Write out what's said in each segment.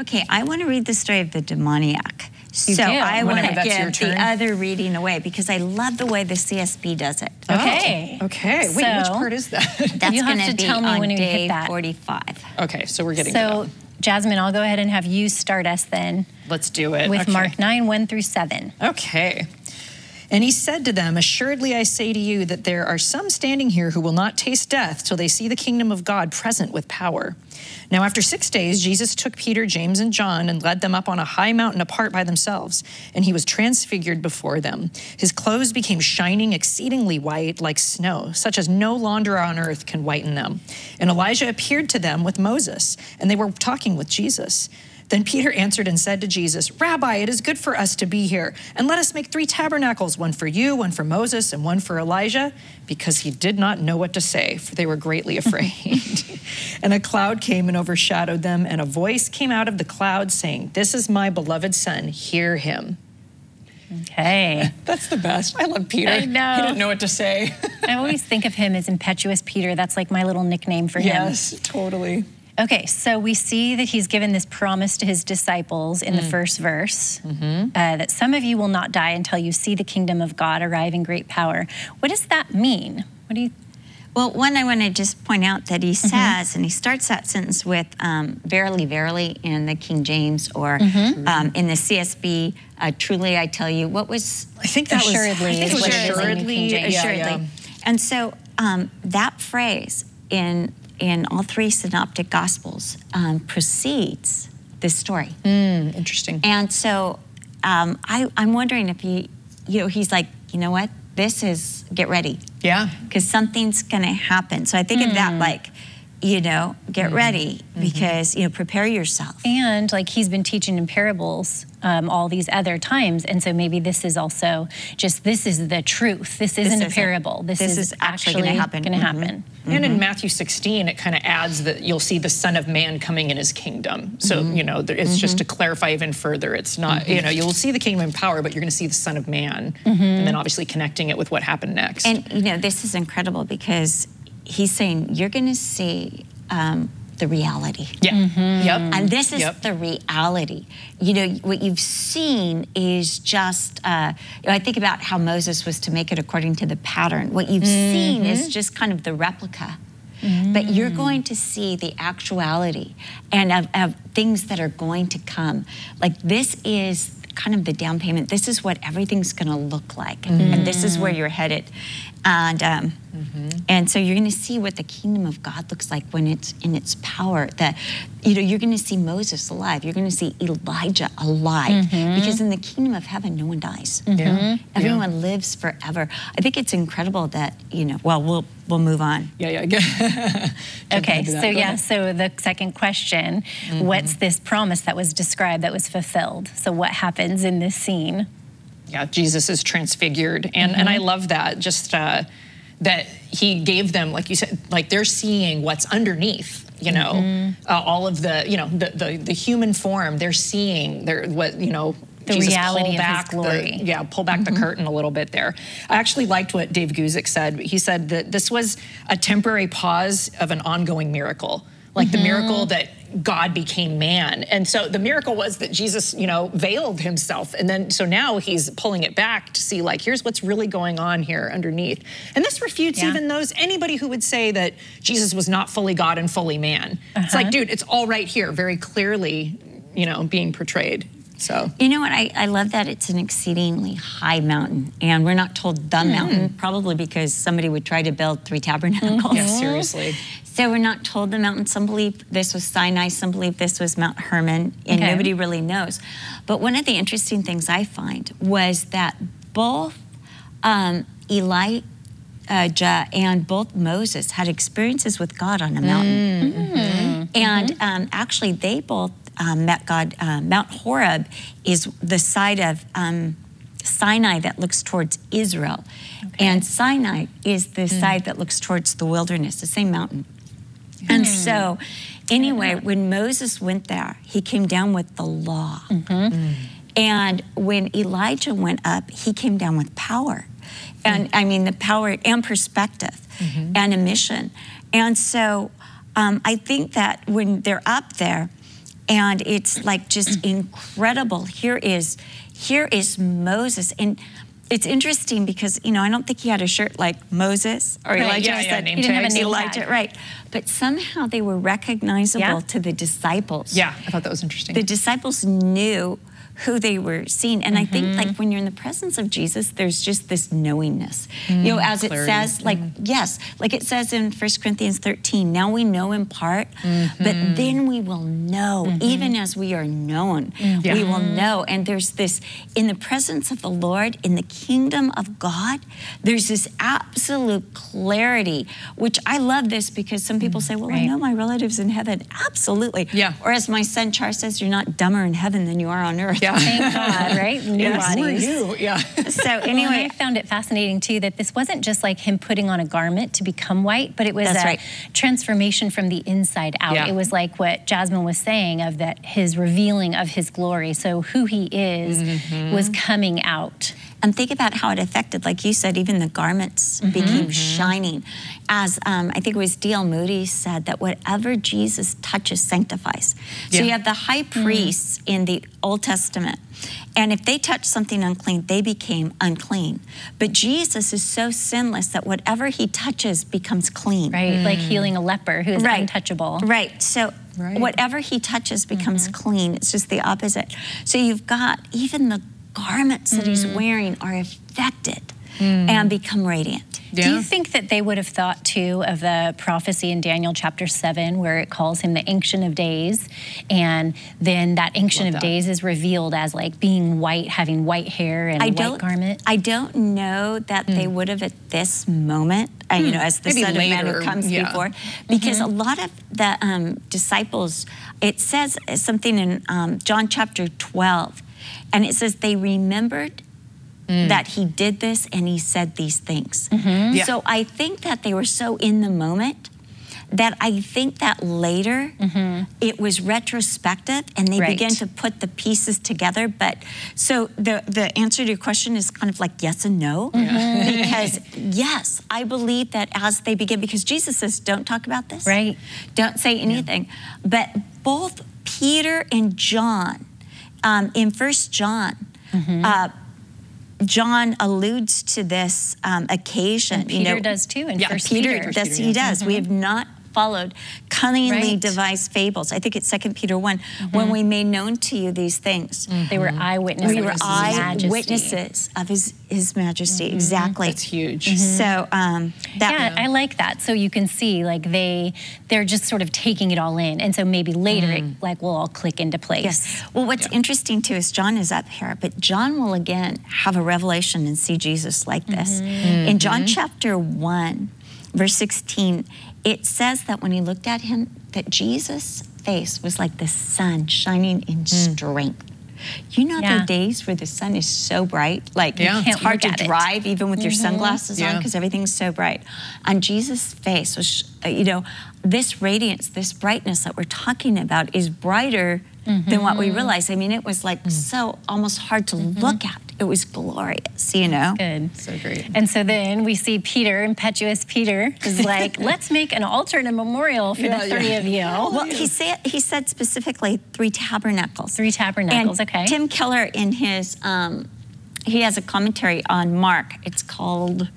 Okay, I want to read the story of the demoniac. You so. I want to give the other reading away because I love the way the CSB does it. Oh, okay. Oh, okay. Wait, which part is that? That's going to be tell me on when you hit day that. 45. okay, so we're getting to So. Jasmine, I'll go ahead and have you start us then Let's do it. with Okay. Mark 9, 1 through 7. Okay. And he said to them, Assuredly I say to you that there are some standing here who will not taste death till they see the kingdom of God present with power. Now, after six days, Jesus took Peter, James, and John and led them up on a high mountain apart by themselves, and he was transfigured before them. His clothes became shining, exceedingly white, like snow, such as no launderer on earth can whiten them. And Elijah appeared to them with Moses, and they were talking with Jesus. Then Peter answered and said to Jesus, Rabbi, it is good for us to be here, and let us make three tabernacles one for you, one for Moses, and one for Elijah, because he did not know what to say, for they were greatly afraid. and a cloud came and overshadowed them, and a voice came out of the cloud saying, This is my beloved son, hear him. Okay. That's the best. I love Peter. I know. He didn't know what to say. I always think of him as impetuous Peter. That's like my little nickname for him. yes, totally. Okay, so we see that he's given this promise to his disciples in the first verse uh, that some of you will not die until you see the kingdom of God arrive in great power. What does that mean? What do you? Well, one, I want to just point out that he Mm-hmm. says, and he starts that sentence with um, verily, verily in the King James, or Mm-hmm. um, in the CSB, uh, truly I tell you. What was I think that Assuredly was, I think is it was what it is in New King assuredly, yeah, assuredly. yeah. And so um, that phrase in in all three synoptic gospels um, precedes this story. Mm, interesting. And so um, I, I'm wondering if he, you know, he's like, you know what, this is get ready Yeah. because something's going to happen. So I think of that like, you know, get ready because you know, prepare yourself. And like he's been teaching in parables um, all these other times, and so maybe this is also just this is the truth. This isn't a isn't- parable. This, this is, is actually gonna happen. Going to Mhm. Happen. And in mm-hmm. Matthew 16, it kind of adds that you'll see the Son of Man coming in his kingdom. So, mm-hmm. you know, there- it's just mm-hmm. to clarify even further. It's not, you know, you'll see the kingdom in power, but you're going to see the Son of Man. And then obviously connecting it with what happened next. And you know, this is incredible because he's saying you're going to see um, the reality. yeah. Mm-hmm. Yep. And this is Yep. the reality. You know, what you've seen is just, uh, you know, I think about how Moses was to make it according to the pattern. What you've seen is mm-hmm. just kind of the replica. Mm-hmm. But you're going to see the actuality and of, of things that are going to come. Like this is kind of the down payment. This is what everything's going to look like, and this is where you're headed. And um, and so you're going to see what the kingdom of God looks like when it's in its power. That you know you're going to see Moses alive. You're going to see Elijah alive because in the kingdom of heaven, no one dies. Yeah. Everyone lives forever. I think it's incredible that you know. Well, we'll we'll move on. Yeah, yeah. yeah. Okay, so yeah, so the second question what's this promise that was described that was fulfilled? So, what happens in this scene? Yeah, Jesus is transfigured, and and I love that. Just uh, that he gave them, like you said, like they're seeing what's underneath. You know, uh, all of the you know the, the the human form. They're seeing. They're what you know. The Jesus reality pull back the- glory. yeah, pull back the curtain a little bit there. I actually liked what Dave Guzik said. He said that this was a temporary pause of an ongoing miracle, like the miracle that God became man. And so the miracle was that Jesus, you know, veiled himself. And then so now he's pulling it back to see like here's what's really going on here underneath. And this refutes Yeah. even those anybody who would say that Jesus was not fully God and fully man. It's like, uh-huh. dude, it's all right here, very clearly, you know, being portrayed. So You know what? I, I love that it's an exceedingly high mountain, and we're not told the hmm. mountain, probably because somebody would try to build three tabernacles. yeah, seriously. So we're not told the mountain. Some believe this was Sinai, some believe this was Mount Hermon, and Okay. nobody really knows. But one of the interesting things I find was that both um, Elijah and both Moses had experiences with God on a mountain. And um, actually, they both um, met God. Uh, Mount Horeb is the side of um, Sinai that looks towards Israel, and Sinai is the side that looks towards the wilderness, the same mountain. And hmm. so, anyway, when Moses went there, he came down with the law. Mm-hmm. Mm. And when Elijah went up, he came down with power. And mm. I mean, the power and perspective mm-hmm. and a mission. And so, um, I think that when they're up there, and it's like just incredible. Here is here is Moses and it's interesting because you know I don't think he had a shirt like Moses or Right, Elijah yeah, yeah, said He didn't have a name Elijah tag. right, but somehow they were recognizable Yeah. to the disciples Yeah, I thought that was interesting. the disciples knew who they were seeing. And I think Mm-hmm. like when you're in the presence of Jesus, there's just this knowingness. you know, as it Mm, says, like, yes, like it says in 1 Corinthians 13, now we know in part, Mm-hmm. but then we will know, even as we are known, Yeah. we will know. And there's this, in the presence of the Lord, in the kingdom of God, there's this absolute clarity, which I love this because some people say, well, I know my relatives in heaven. Absolutely. Yeah. Or as my son Char says, you're not dumber in heaven than you are on earth. yeah. Thank God, right? New Yes, bodies. you? Yeah. So Well, anyway, I found it fascinating too that this wasn't just like him putting on a garment to become white, but it was That's a right. transformation from the inside out. Yeah. It was like what Jasmine was saying of that his revealing of his glory. So who he is Mm-hmm. was coming out. And think about how it affected, like you said, even the garments mm-hmm. became mm-hmm. shining. As um, I think it was D.L. Moody said, that whatever Jesus touches sanctifies. So you have the high mm-hmm. priests in the Old Testament, and if they touched something unclean, they became unclean. But Jesus is so sinless that whatever he touches becomes clean. Right, like mm. healing a leper who is untouchable. Right. So Right. whatever he touches becomes clean. It's just the opposite. So you've got even the garments that he's wearing are affected and become radiant. Do you think that they would have thought too of the prophecy in Daniel chapter 7 where it calls him the Ancient of Days? And then that Ancient of that. Days is revealed as like being white, having white hair and a I white don't. garment? I don't know that they would have at this moment. Uh, you know, as the Maybe Son of Man later, who comes yeah. before, because a lot of the um, disciples, it says something in um, John chapter twelve, and it says they remembered mm. that he did this and he said these things. Mm-hmm. Yeah. So I think that they were so in the moment that I think that later mm-hmm. it was retrospective and they Right. began to put the pieces together. But so the the answer to your question is kind of like yes and no. Mm-hmm. Because yes, I believe that as they begin, because Jesus says, don't talk about this. Right. Don't say anything. But both Peter and John, um, in First John, Mm-hmm. uh, John alludes to this um, occasion. And you Peter know, does too in Yeah, First Peter, Peter. does Peter, he yeah. does. We have not followed cunningly Right. devised fables. I think it's Second Peter one mm-hmm. when we made known to you these things. Mm-hmm. They were eyewitnesses. We were of his majesty. eyewitnesses of his his majesty. Mm-hmm. Exactly. That's huge. So um, that Yeah, I like that. So you can see like they they're just sort of taking it all in, and so maybe later it like will all click into place. Yes. Well, what's interesting too is John is up here, but John will again have a revelation and see Jesus like this. In John chapter 1, verse 16, it says that when he looked at him, that Jesus' face was like the sun shining in hmm. strength. You know, Yeah. are days where the sun is so bright, like Yeah. it's Can't hard to at it. drive even with your mm-hmm. sunglasses on because everything's so bright. On Jesus' face was, you know, this radiance, this brightness that we're talking about is brighter than what we mm-hmm. realized. I mean, it was like mm. so almost hard to mm-hmm. look at. It was glorious, you know? Good. So great. And so then we see Peter, impetuous Peter, is like, let's make an altar and a memorial for Yeah, the yeah. three of you. Well, he said he said specifically three tabernacles. Three tabernacles, And okay. Tim Keller in his um, he has a commentary on Mark. It's called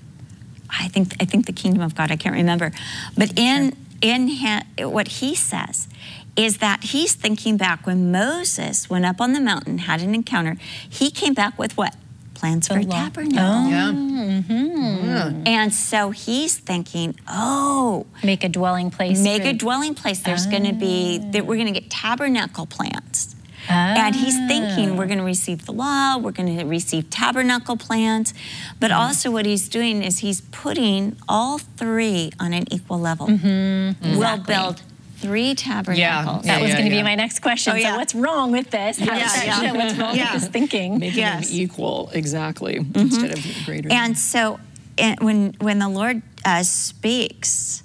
I think I think the Kingdom of God. I can't remember, but in in ha- what he says is that he's thinking back when Moses went up on the mountain, had an encounter. He came back with what plans for a law. tabernacle. Oh. Yeah. Mm-hmm. And so he's thinking, oh, Make a dwelling place. make for- a dwelling place. There's going to be ah. that we're going to get tabernacle plants. Oh. And he's ah. thinking we're going to receive the law, we're going to receive tabernacle plans, but mm-hmm. also what he's doing is he's putting all three on an equal level. Mm-hmm. We'll build three tabernacles. That Yeah, was yeah, going to be my next question. Oh, yeah. So what's wrong with this? How Yeah, yeah. show what's wrong Yeah. with this thinking? Making Yes. them equal, exactly, instead of greater. And so, and when when the Lord uh, speaks,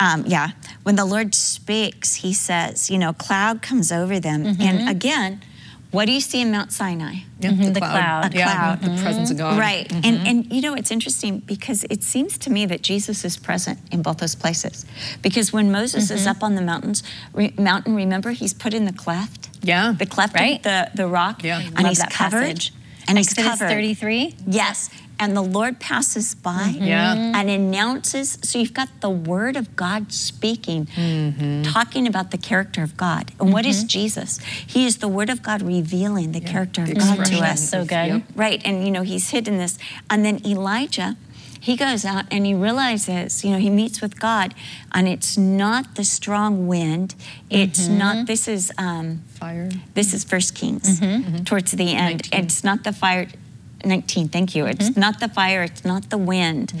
um, yeah, when the Lord speaks, He says, you know, cloud comes over them, and again, what do you see in Mount Sinai? Yeah, the cloud. A Yeah, cloud. the presence of God. Right. Mm-hmm. And and you know it's interesting because it seems to me that Jesus is present in both those places. Because when Moses is mm-hmm. up on the mountains re, mountain, remember he's put in the cleft. Yeah. The cleft Right. the, the rock. Yeah. And he's covered. passage. And he's Exodus covered. 33. Yes. And the Lord passes by mm-hmm. Yeah. and announces. So you've got the word of God speaking, mm-hmm. talking about the character of God. And what is mm-hmm. Jesus? He is the word of God revealing the character of The God to us. So good. Yep. Right. And, you know, he's hidden this. And then Elijah, he goes out and he realizes, you know, he meets with God, and it's not the strong wind. It's not, this is, um, Fire. this is First Kings towards the end. 19. It's not the fire, 19, thank you. It's not the fire, it's not the wind,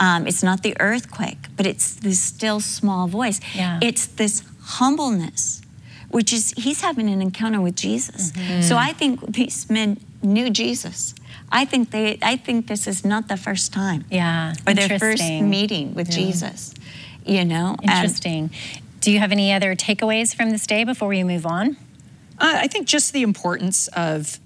um, it's not the earthquake, but it's this still small voice. Yeah. It's this humbleness, which is, he's having an encounter with Jesus. So I think these men knew Jesus. I think they, I think this is not the first time. Yeah. Or their first meeting with Jesus, you know? And- Interesting. Do you have any other takeaways from this day before we move on? Uh, I think just the importance of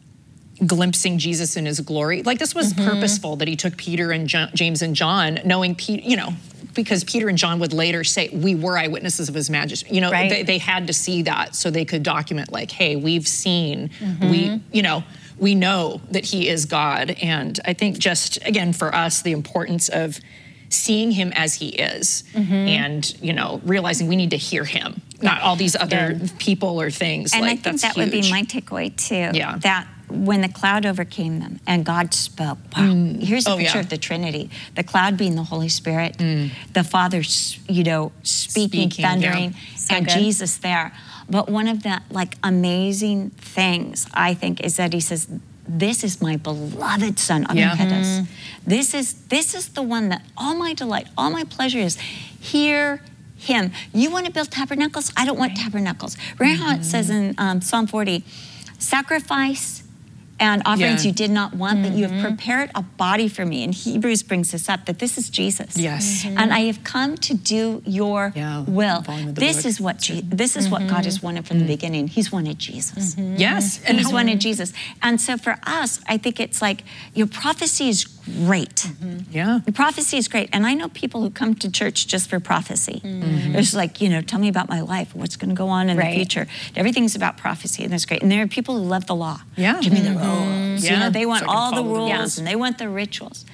glimpsing Jesus in his glory. Like this was mm-hmm. purposeful that he took Peter and Jo- James and John, knowing Peter, you know, because Peter and John would later say, We were eyewitnesses of his majesty. You know, Right. they, they had to see that so they could document, like, hey, we've seen, mm-hmm. we, you know, we know that he is God. And I think just, again, for us, the importance of seeing him as he is mm-hmm. and, you know, realizing we need to hear him, not all these other people or things. And like, I think that would be my takeaway too. Yeah. That when the cloud overcame them and God spoke, wow, here's a Oh, picture yeah. Mm. of the Trinity. The cloud being the Holy Spirit, the Father, you know, speaking, Speaking, yeah. thundering, So and good. Jesus there. But one of the like amazing things I think is that he says, this is my beloved son. Yeah. Armageddon. This is this is the one that all my delight, all my pleasure is. Hear him. You want to build tabernacles? I don't want tabernacles. Remember how it says in um, Psalm 40, sacrifice and offerings Yeah. you did not want, but you have mm-hmm. prepared a body for me. And Hebrews brings this up that this is Jesus. Yes. Mhm. And I have come to do your Yeah, will. volume of the This book. is what Je- mm-hmm. this is what God has mm-hmm. wanted from the beginning. He's wanted Jesus. Yes. And he's wanted Jesus. And so for us, I think it's like your prophecy is great. Yeah. The prophecy is great. And I know people who come to church just for prophecy. It's like, you know, tell me about my life, what's going to go on in Right. the future. Everything's about prophecy, and that's great. And there are people who love the law. Yeah. Give me the Mm-hmm. rules. You Yeah. know, they want So all the follow rules rules. and they want the rituals.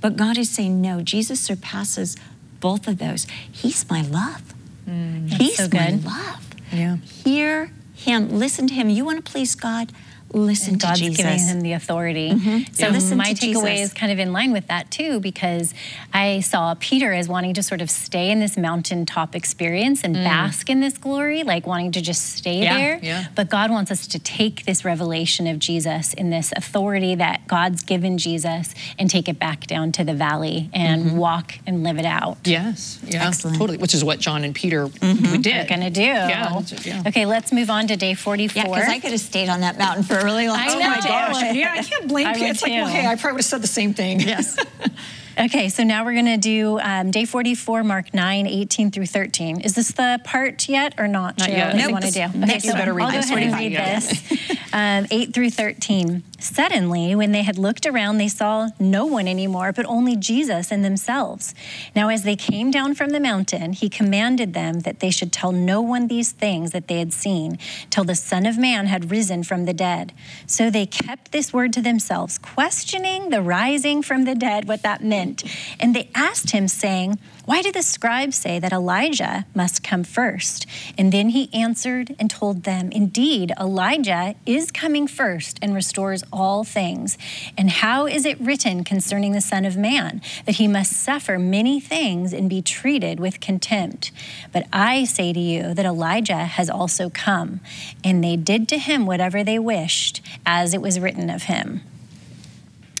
But God is saying, no, Jesus surpasses both of those. He's my love. Mm. He's so my good. love. Yeah. Hear him, listen to him. You want to please God? Listen and to God's Jesus. giving him the authority. So Yeah. My takeaway is kind of in line with that too, because I saw Peter as wanting to sort of stay in this mountaintop experience and bask in this glory, like wanting to just stay Mm. Yeah, there. yeah. But God wants us to take this revelation of Jesus in this authority that God's given Jesus and take it back down to the valley and Mm-hmm. walk and live it out. Yes. Yeah. Excellent. Totally. Which is what John and Peter Mm-hmm. we did. We're gonna do. Yeah. yeah. Okay, let's move on to day 44. Yeah, because I could have stayed on that mountain for a really long I time. know. Oh my gosh. Yeah, I can't blame I would It's like, too. okay, I probably would have said the same thing. Yes. Okay, so now we're going to do um, day 44, Mark 9, 18 through 13. Is this the part yet or not? Not yet. think want to do? I think you better read I'll go this ahead and read this. Um, 8 through 13. Suddenly, when they had looked around, they saw no one anymore, but only Jesus and themselves. Now, as they came down from the mountain, he commanded them that they should tell no one these things that they had seen till the Son of Man had risen from the dead. So they kept this word to themselves, questioning the rising from the dead, what that meant. And they asked him, saying, Why did the scribes say that Elijah must come first? And then he answered and told them, Indeed, Elijah is coming first and restores all things. And how is it written concerning the Son of Man that he must suffer many things and be treated with contempt? But I say to you that Elijah has also come, and they did to him whatever they wished, as it was written of him.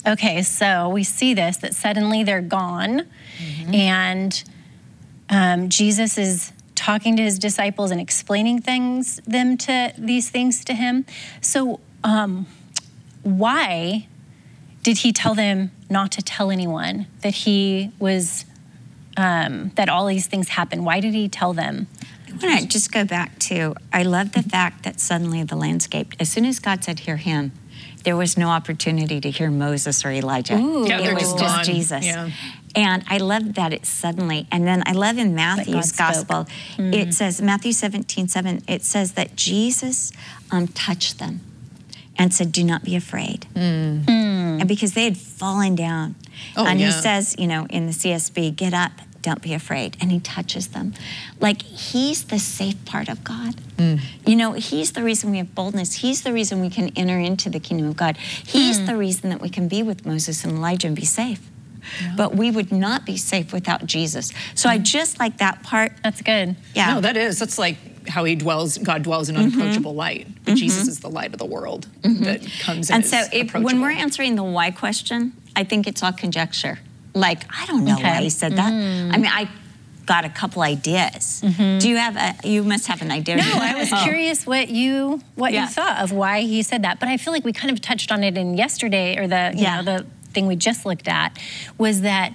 Okay, so we see this that suddenly they're gone, and um, Jesus is talking to his disciples and explaining things them to these things to him. So, um, why did he tell them not to tell anyone that he was um, that all these things happened? Why did he tell them? I I want to just go back to I love the fact that suddenly the landscape, as soon as God said, Hear him, there was no opportunity to hear Moses or Elijah. Ooh. Yeah, it was just just gone. Jesus. Yeah. And I love that it suddenly, and then I love in Matthew's God spoke. gospel, it says, Matthew 17, 7, it says that Jesus um, touched them and said, Do not be afraid. And because they had fallen down. Oh, and he says, you know, in the CSB, get up, don't be afraid. And he touches them. Like he's the safe part of God. Mm. You know, he's the reason we have boldness. He's the reason we can enter into the kingdom of God. He's mm. the reason that we can be with Moses and Elijah and be safe. But we would not be safe without Jesus. So I mm. just like that part. That's good. Yeah. No, that is. That's like how he dwells, God dwells in unapproachable mm-hmm. light. But Jesus mm-hmm. is the light of the world mm-hmm. that comes in. and so if, when we're answering the why question, I think it's all conjecture. Like, I don't know why he said that. Mm-hmm. I mean, I got a couple ideas. Mm-hmm. Do you have a, you must have an idea. No, I was oh. curious what you what Yeah. you thought of why he said that, but I feel like we kind of touched on it in yesterday or the you Yeah. know the thing we just looked at was that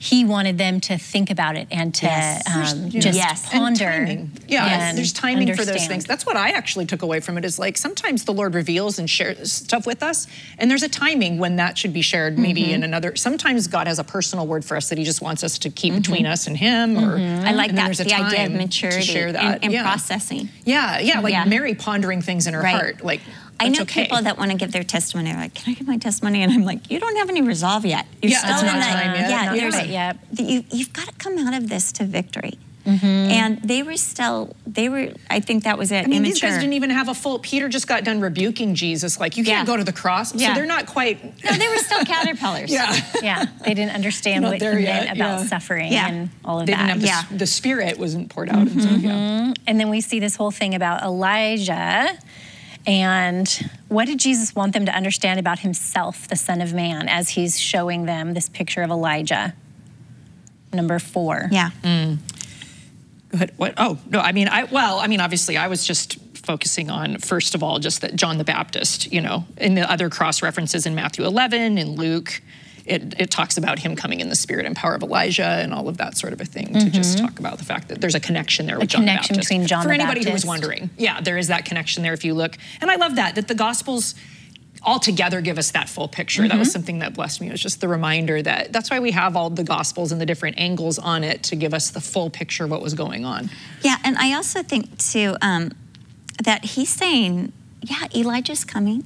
he wanted them to think about it and to Yes. um, just Yes. And ponder. timing. Yeah, and there's timing for those things. That's what I actually took away from it is like sometimes the Lord reveals and shares stuff with us, and there's a timing when that should be shared, maybe Mm-hmm. in another. Sometimes God has a personal word for us that He just wants us to keep between us and Him. Or Mm-hmm. I like and that, there's a the idea of maturity to share that. and, and yeah. processing. Yeah, yeah, like Yeah. Mary pondering things in her Right. heart. Like I know okay. people that want to give their testimony. They're like, "Can I give my testimony?" And I'm like, "You don't have any resolve yet. You're Yeah, still in not the time yet. yeah. Not there's quite yet. You, you've got to come out of this to victory." Mm-hmm. And they were still. They were. I think that was it. I mean, these guys didn't even have a full. Peter just got done rebuking Jesus, like you can't Yeah. go to the cross. Yeah. So they're not quite. no, they were still caterpillars. Yeah, yeah, they didn't understand Not what there he yet, meant about yeah. suffering Yeah. and all of they that. didn't have the, Yeah. the spirit wasn't poured out. And so, Mm-hmm. yeah. And then we see this whole thing about Elijah. And what did Jesus want them to understand about himself, the Son of Man, as he's showing them this picture of Elijah? Number four. Yeah. Mm. Go ahead. What? Oh no. I mean, I well, I mean, obviously, I was just focusing on first of all just that John the Baptist. You know, in the other cross references in Matthew 11 and Luke. It, it talks about him coming in the spirit and power of Elijah and all of that sort of a thing to just talk about the fact that there's a connection there with John connection the Baptist. between John For anybody who was wondering, yeah, there is that connection there if you look. And I love that, that the Gospels all together give us that full picture. That was something that blessed me. It was just the reminder that that's why we have all the Gospels and the different angles on it to give us the full picture of what was going on. Yeah, and I also think too um, that he's saying, yeah, Elijah's coming.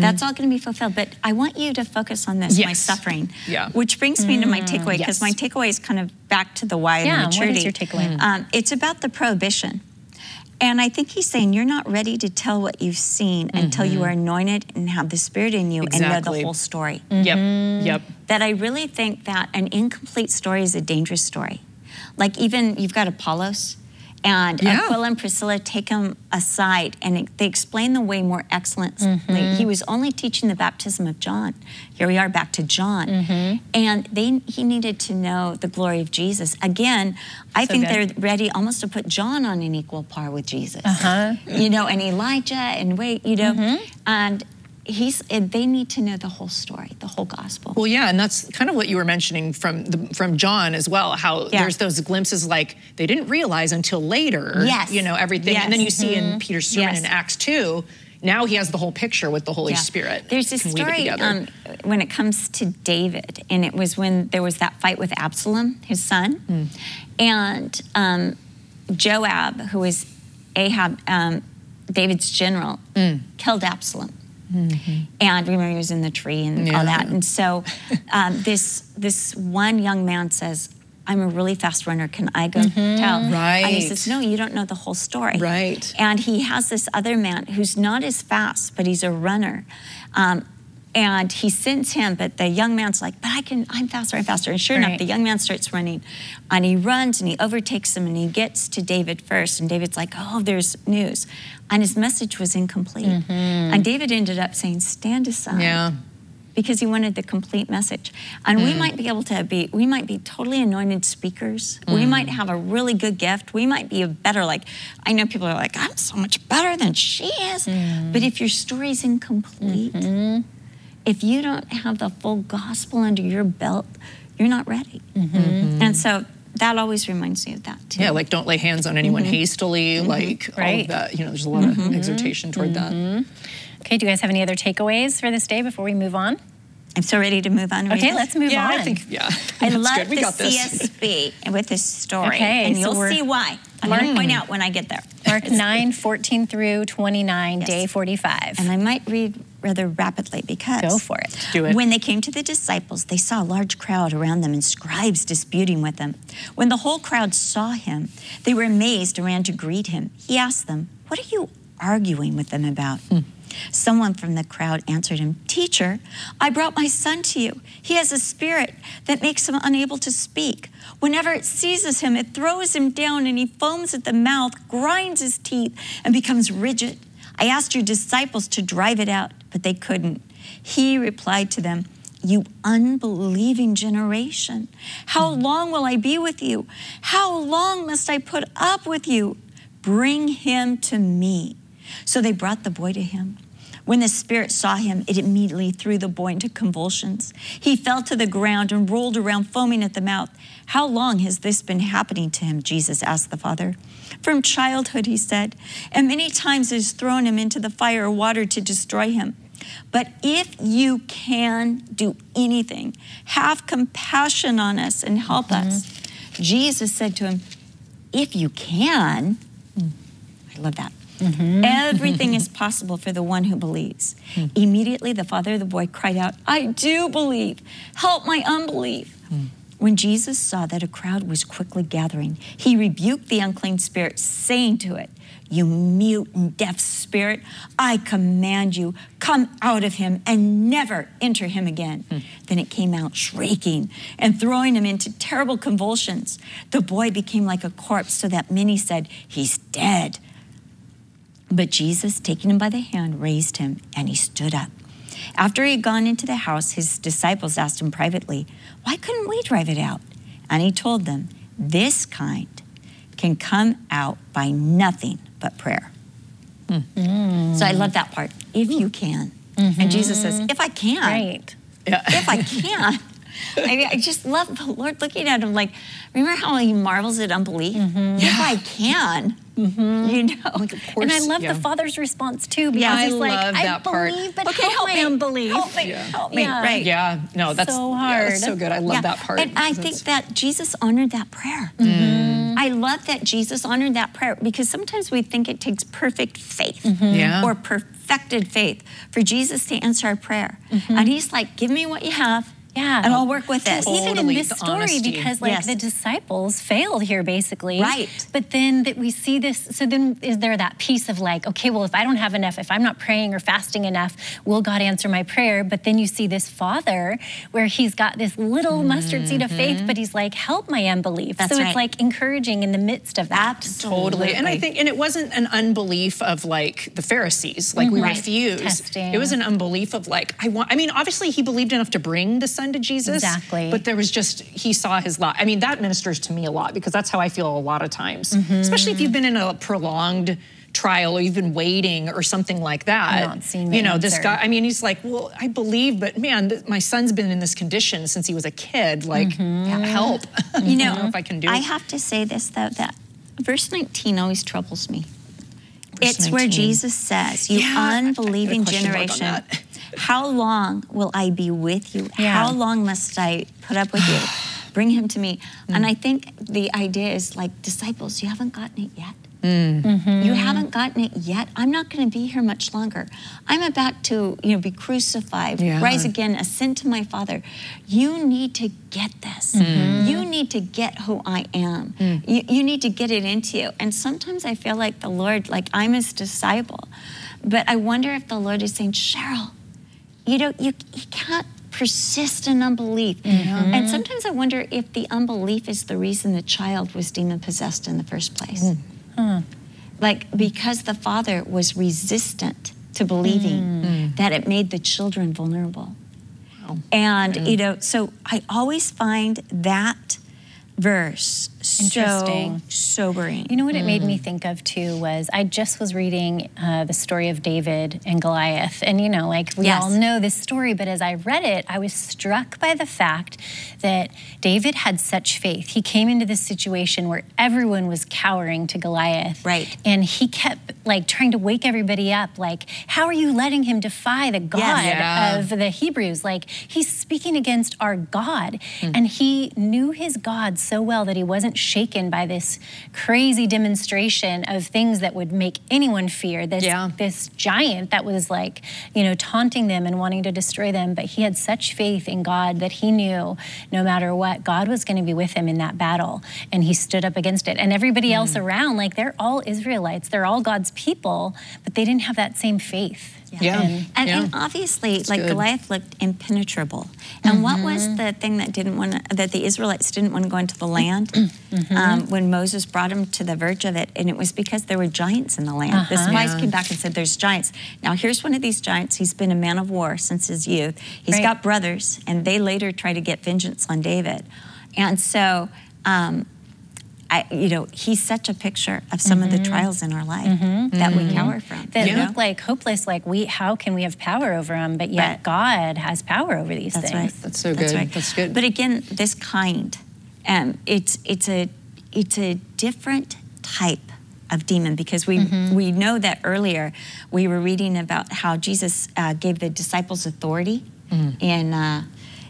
That's all going to be fulfilled. But I want you to focus on this, my Mm-hmm. Suffering. Yeah. Which brings me to my takeaway, because Yes. my takeaway is kind of back to the why Yeah, and what is maturity. your takeaway? Um, it's about the prohibition. And I think he's saying you're not ready to tell what you've seen until you are anointed and have the Spirit in you and know Mm-hmm. The whole story. Yep. Yep. That I really think that an incomplete story is a dangerous story. Like even you've got Apollos, and Yeah. Aquila and Priscilla take him aside, and it- they explain the way more excellently. Mm-hmm. He was only teaching the baptism of John. Here we are back to John, Mm-hmm. and they he needed to know the glory of Jesus. Again, I So think good. they're ready almost to put John on an equal par with Jesus. Uh-huh. You know, and Elijah, and wait, you know, Mm-hmm. and he's they need to know the whole story, the whole gospel. Well, yeah, and that's kind of what you were mentioning from the, from John as well. How Yeah. there's those glimpses like they didn't realize until later. Yes. you know everything, and then you see in Peter's sermon Yes. in Acts two. Now he has the whole picture with the Holy Yeah. Spirit. There's a Can weave it story um, when it comes to David, and it was when there was that fight with Absalom, his son, Hmm. and um, Joab, who was Ahab, um, David's general, Hmm. killed Absalom. And remember, he was in the tree and Mm-hmm. Yeah. all that. And so, um, this this one young man says, "I'm a really fast runner. Can I go tell?" Right. And he says, "No, you don't know the whole story." Right. And he has this other man who's not as fast, but he's a runner. Um, and he sends him, but the young man's like, but I can, I'm faster, I'm faster. And sure enough, the young man starts running and he runs and he overtakes him and he gets to David first. And David's like, oh, there's news. And his message was incomplete. Mm-hmm. And David ended up saying, stand aside yeah. because he wanted the complete message. And we mm. might be able to be, we might be totally anointed speakers. We mm. might have a really good gift. We might be a better, like, I know people are like, I'm so much better than she is. Mm. But if your story's incomplete, mm-hmm. If you don't have the full gospel under your belt, you're not ready. Mm-hmm. Mm-hmm. And so that always reminds me of that too. Yeah, like don't lay hands on anyone mm-hmm. hastily, like all of that. You know, there's a lot of exhortation toward that. Okay, do you guys have any other takeaways for this day before we move on? I'm so ready to move on. to Okay, let's move Yeah, on. I think yeah. I love good. We the got this. CSB with this story, Okay, and so you'll see why. I'm going to point out when I get there. Mark 9, 14 through 29, Yes. day 45. And I might read rather rapidly because. Go for it. Do it. When they came to the disciples, they saw a large crowd around them and scribes disputing with them. When the whole crowd saw him, they were amazed and ran to greet him. He asked them, What are you arguing with them about? Hmm. Someone from the crowd answered him, Teacher, I brought my son to you. He has a spirit that makes him unable to speak. Whenever it seizes him, it throws him down and he foams at the mouth, grinds his teeth, and becomes rigid. I asked your disciples to drive it out, but they couldn't. He replied to them, You unbelieving generation, how mm-hmm. long will I be with you? How long must I put up with you? Bring him to me. So they brought the boy to him. When the spirit saw him, it immediately threw the boy into convulsions. He fell to the ground and rolled around, foaming at the mouth. How long has this been happening to him? Jesus asked the father. From childhood, he said, and many times has thrown him into the fire or water to destroy him. But if you can do anything, have compassion on us and help mm-hmm. us. Jesus said to him, If you can, mm. I love that. Mm-hmm. Everything is possible for the one who believes. Hmm. Immediately, the father of the boy cried out, I do believe. Help my unbelief. Hmm. When Jesus saw that a crowd was quickly gathering, he rebuked the unclean spirit, saying to it, You mute and deaf spirit, I command you, come out of him and never enter him again. Hmm. Then it came out shrieking and throwing him into terrible convulsions. The boy became like a corpse, so that many said, He's dead. But Jesus, taking him by the hand, raised him, and he stood up. After he had gone into the house, his disciples asked him privately, Why couldn't we drive it out? And he told them, This kind can come out by nothing but prayer. Mm. So I love that part. If you can. And mm-hmm. Jesus says, If I can Right. Yeah. if I can. I, mean, I just love the Lord looking at him like, remember how he marvels at unbelief? Mm-hmm. If I can, you know. Of And I love yeah. the father's response too, because Yeah, I he's like, love I that part. but Okay, help, help my me. unbelief. Help me. Yeah. Help me. Yeah. Right. Yeah, no, that's So yeah, that's hard. so good. I love Yeah. that part. And I think that Jesus honored that prayer. Mm-hmm. I love that Jesus honored that prayer because sometimes we think it takes perfect faith Mm-hmm. Yeah. or perfected faith for Jesus to answer our prayer. Mm-hmm. And he's like, give me what you have. Yeah. And I'll work with this. Totally. Even in this the story, honesty. because like Yes. the disciples failed here basically. Right. But then that we see this, so then is there that piece of like, okay, well, if I don't have enough, if I'm not praying or fasting enough, will God answer my prayer? But then you see this father where he's got this little mustard seed of faith, mm-hmm. but he's like, help my unbelief. That's so right. it's like encouraging in the midst of that. Totally. And I think, and it wasn't an unbelief of like the Pharisees, like we mm-hmm. Right. refuse. Testing. It was an unbelief of like, I want, I mean, obviously he believed enough to bring the son to Jesus. Exactly. But there was just, he saw his lot. I mean, that ministers to me a lot because that's how I feel a lot of times, Mm-hmm. especially if you've been in a prolonged trial or you've been waiting or something like that. Not seeing the you know, this guy, I mean, he's like, well, I believe, but man, th- my son's been in this condition since he was a kid. Like, Mm-hmm. help. You know, I don't know if I can do I it. have to say this though that verse 19 always troubles me. Verse it's where Jesus says, "You Yeah, I- I got a unbelieving question mark on generation. How long will I be with you? Yeah. How long must I put up with you? Bring him to me." Mm. And I think the idea is like disciples, you haven't gotten it yet. Mm. Mm-hmm. You haven't gotten it yet. I'm not going to be here much longer. I'm about to, you know, be crucified, Yeah. rise again, ascend to my Father. You need to get this. Mm-hmm. You need to get who I am. Mm. You, you need to get it into you. And sometimes I feel like the Lord, like I'm His disciple, but I wonder if the Lord is saying, Cheryl, you know, you, you can't persist in unbelief. Mm-hmm. And sometimes I wonder if the unbelief is the reason the child was demon possessed in the first place. Mm. Like because the father was resistant to believing that it made the children vulnerable. And, you know, so I always find that verse Interesting. So sobering. You know what it made me think of too was I just was reading uh, the story of David and Goliath, and you know, like we Yes. all know this story, but as I read it, I was struck by the fact that David had such faith. He came into this situation where everyone was cowering to Goliath, Right. And he kept like trying to wake everybody up, like, how are you letting him defy the God Yeah. of the Hebrews? Like, he's speaking against our God, and he knew his God so well that he wasn't shaken by this crazy demonstration of things that would make anyone fear. This Yeah. this giant that was like, you know, taunting them and wanting to destroy them. But he had such faith in God that he knew no matter what, God was going to be with him in that battle, and he stood up against it. And everybody mm. else around, like, they're all Israelites, they're all God's people, but they didn't have that same faith. Yeah. And- And, Yeah. and obviously, like good. Goliath looked impenetrable. And what was the thing that didn't want that the Israelites didn't want to go into the land um, when Moses brought them to the verge of it? And it was because there were giants in the land. The spies Yeah. came back and said, "There's giants." Now here's one of these giants. He's been a man of war since his youth. He's Right. got brothers, and they later try to get vengeance on David. And so. Um, I, you know, he's such a picture of some of the trials in our life that we cower from. that you know? look like hopeless. Like we, how can we have power over them? But yet Right. God has power over these things. That's things. right. That's so good. That's good. But again, this kind, um, it's it's a it's a different type of demon because we Mm-hmm. we know that earlier we were reading about how Jesus uh, gave the disciples authority in uh,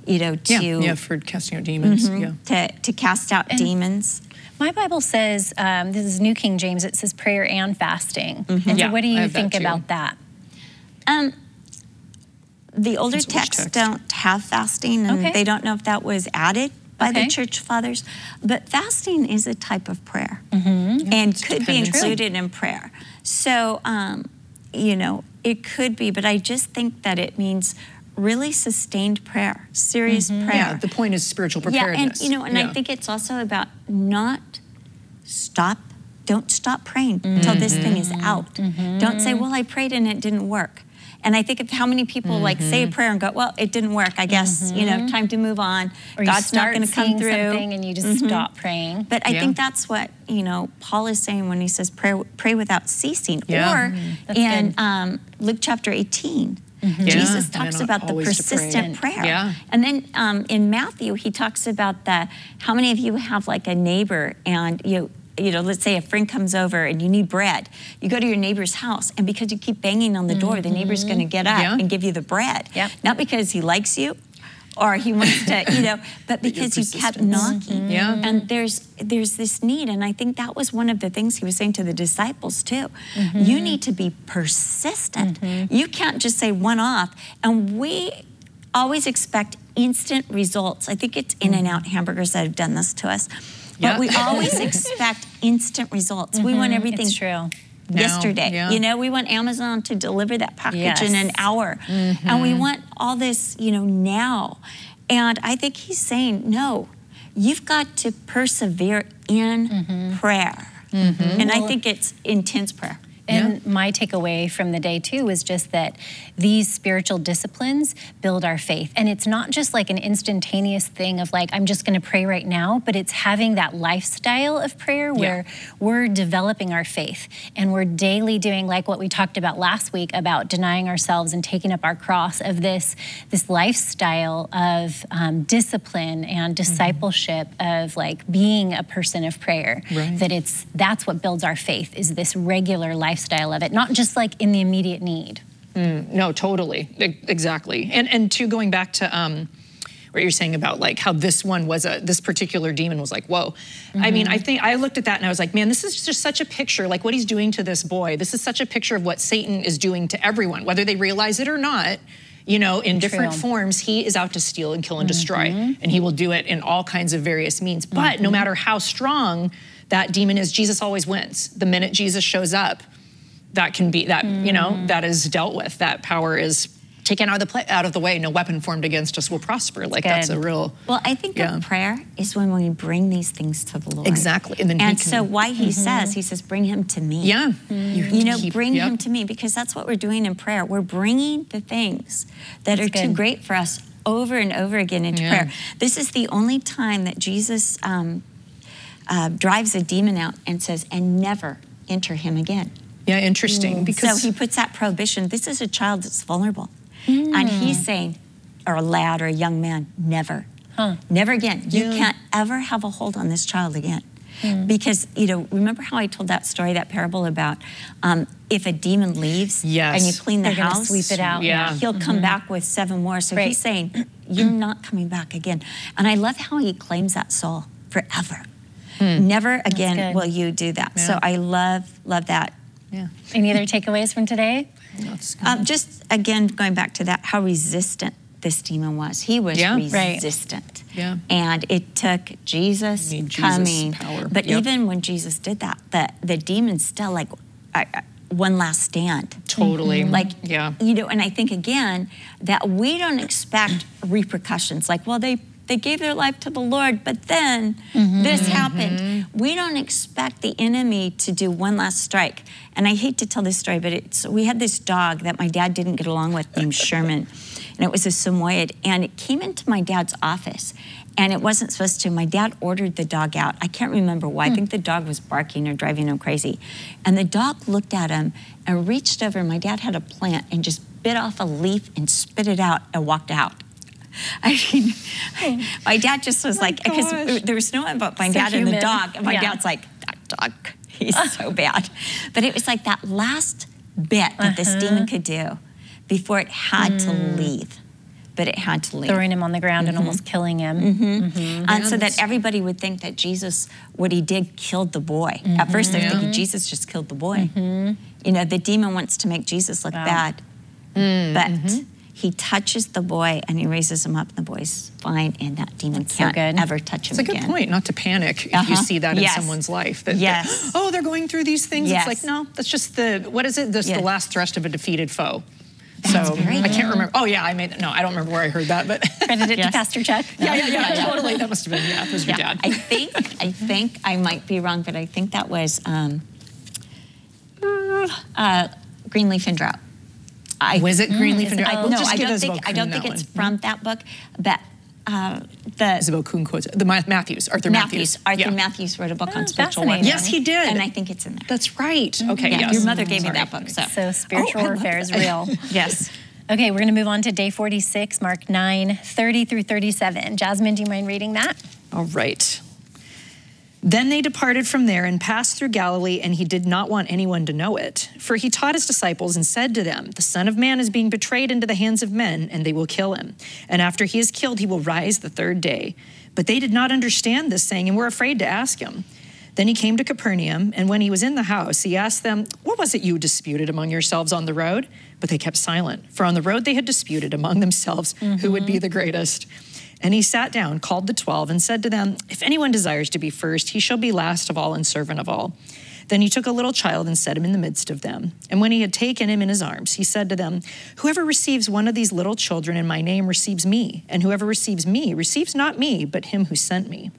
you know to Mm. yeah, yeah, for casting out demons. Yeah. to to cast out demons. My Bible says um, this is New King James. It says prayer and fasting. And so, Yeah, what do you have that think about that? Um, the older texts text. don't have fasting, and Okay. they don't know if that was added by Okay. the church fathers. But fasting is a type of prayer and could be dependent. included in prayer. So, um, you know, it could be, but I just think that it means really sustained prayer, serious prayer. Yeah, the point is spiritual preparedness. Yeah, and you know, and I think it's also about not stop. Don't stop praying until this thing is Mm-hmm. out. Don't say, "Well, I prayed and it didn't work." And I think of how many people like say Mm-hmm. a prayer and go, "Well, it didn't work. I guess you know, time to move on. Or God's not going to come through." something and you just stop praying. But I Yeah. think that's what you know Paul is saying when he says pray, pray without ceasing. Yeah. Or in um, Luke chapter 18, Yeah, Jesus talks about the persistent prayer. Yeah. And then um, in Matthew, he talks about the how many of you have like a neighbor and you you know, let's say a friend comes over and you need bread. You go to your neighbor's house, and because you keep banging on the door, the neighbor's going to get up Yeah. and give you the bread. Yep. Not because he likes you or he wants to, you know, but because you kept persistence. knocking. Mm-hmm. Yeah. And there's there's this need, and I think that was one of the things he was saying to the disciples too. Mm-hmm. You need to be persistent. Mm-hmm. You can't just say one off. And we always expect instant results. I think it's In-N-Out hamburgers that have done this to us. But Yeah. we always expect instant results. We want everything It's true. Now, yesterday. yeah. You know, we want Amazon to deliver that package in an Yes. hour. And we mm-hmm. want all this, you know, now. And I think he's saying, no, you've got to persevere in mm-hmm. prayer. Mm-hmm. And I think it's intense prayer. And my takeaway from the day too was just that these spiritual disciplines build our faith. And it's not just like an instantaneous thing of like, I'm just going to pray right now, but it's having that lifestyle of prayer where we're developing our faith and we're daily doing like what we talked about last week about denying ourselves and taking up our cross of this, this lifestyle of um, discipline and discipleship of like being a person of prayer. Right. That it's, that's what builds our faith is this regular lifestyle of it, not just like in the immediate need. Mm, no, totally, exactly. And and to going back to um, what you're saying about like how this one was a this particular demon was like, whoa. I mean, I mm-hmm. think I looked at that and I was like, man, this is just such a picture. Like what he's doing to this boy. This is such a picture of what Satan is doing to everyone, whether they realize it or not. You know, in different True. forms, he is out to steal and kill and destroy, mm-hmm. and he will do it in all kinds of various means. But no mm-hmm. matter how strong that demon is, Jesus always wins. The minute Jesus shows up, that can be that you know that is dealt with that power is taken out of the play, out of the way no weapon formed against us will prosper like that's a good. real Well, I think Yeah. prayer is when we bring these things to the Lord. Exactly, and then and so why he says, he says, bring him to me. yeah You know, keep- bring yep. him to me because that's what we're doing in prayer. We're bringing the things that That's are too great for us over and over again into Yeah. prayer. This is the only time that Jesus um, uh, drives a demon out and says, and never enter him again. Yeah, interesting. Mm. Because so he puts that prohibition. This is a child that's vulnerable. Mm. And he's saying, or a lad or a young man, never. Never again. You Yeah. can't ever have a hold on this child again. Hmm. Because, you know, remember how I told that story, that parable about um, if a demon leaves Yes. and you clean the They're house, sweep it out. Yeah. he'll come mm-hmm. back with seven more. So Right. he's saying, You're mm. not coming back again. And I love how he claims that soul forever. Hmm. Never again will you do that. Yeah. So I love, love that. Yeah, Any other takeaways from today? that's. Um, just again, going back to that, how resistant this demon was. He was Yeah. Right. resistant. Yeah. And it took Jesus You need Jesus' coming. power. But Yep. even when Jesus did that, the, the demon still like uh, uh, one last stand. totally. Like, yeah. you know, and I think again that we don't expect repercussions. Like, well, they they gave their life to the Lord, but then mm-hmm. this mm-hmm. happened. We don't expect the enemy to do one last strike. And I hate to tell this story, but it's we had this dog that my dad didn't get along with named Sherman, and it was a Samoyed, and it came into my dad's office. And it wasn't supposed to. My dad ordered the dog out. I can't remember why. I hmm. think the dog was barking or driving him crazy. And the dog looked at him and reached over. My dad had a plant and just bit off a leaf and spit it out and walked out. I mean, my dad just was oh like, because there was no one but my So dad and the dog. And my Yeah. dad's like, that dog, he's so bad. But it was like that last bit that this Uh-huh. demon could do before it had to Mm. leave. But it had to leave. Throwing him on the ground and mm-hmm. almost killing him. Mm-hmm. Mm-hmm. And so that everybody would think that Jesus, what he did, killed the boy. At first, they're thinking Jesus just killed the boy. You know, the demon wants to make Jesus look Wow. bad. But he touches the boy and he raises him up, and the boy's fine, and that demon so can't good. ever touch him again. It's a good again. point not to panic if you Uh-huh. see that Yes. in someone's life. That, Yes. oh, they're going through these things. Yes. It's like, no, that's just the, what is it? That's Yeah. the last thrust of a defeated foe. That's so I can't good. remember. Oh, yeah, I made, no, I don't remember where I heard that, but. Credit it Yes. to Pastor Chuck. yeah, yeah, yeah, totally. That must have been, yeah, that was your Yeah, dad. I think I think I might be wrong, but I think that was um, uh, Green Leaf in Drought. I, Was it Greenleaf mm, and is it- Drought? oh. No, just I don't Isabel think I don't think it's one. from that book, but uh, the Isobel Kuhn quotes. The Matthews, Arthur Matthews. Matthews, Arthur Yeah. Matthews wrote a book Oh, on ah, spiritual fascinating. warfare. Yes, he did. and I think it's in there. That's right. Mm-hmm. Okay, yeah, yes. your mother gave me Sorry. that book, so, So oh, spiritual Oh, warfare is real. yes. Okay, we're going to move on to day 46, Mark 9, 30 through 37. Jasmine, do you mind reading that? All right. Then they departed from there and passed through Galilee, and he did not want anyone to know it. For he taught his disciples and said to them, The Son of Man is being betrayed into the hands of men, and they will kill him. And after he is killed, he will rise the third day. But they did not understand this saying and were afraid to ask him. Then he came to Capernaum, and when he was in the house, he asked them, What was it you disputed among yourselves on the road? But they kept silent, for on the road they had disputed among themselves who would be mm-hmm. the greatest. And he sat down, called the twelve, and said to them, If anyone desires to be first, he shall be last of all and servant of all. Then he took a little child and set him in the midst of them. And when he had taken him in his arms, he said to them, Whoever receives one of these little children in my name receives me, and whoever receives me receives not me, but him who sent me.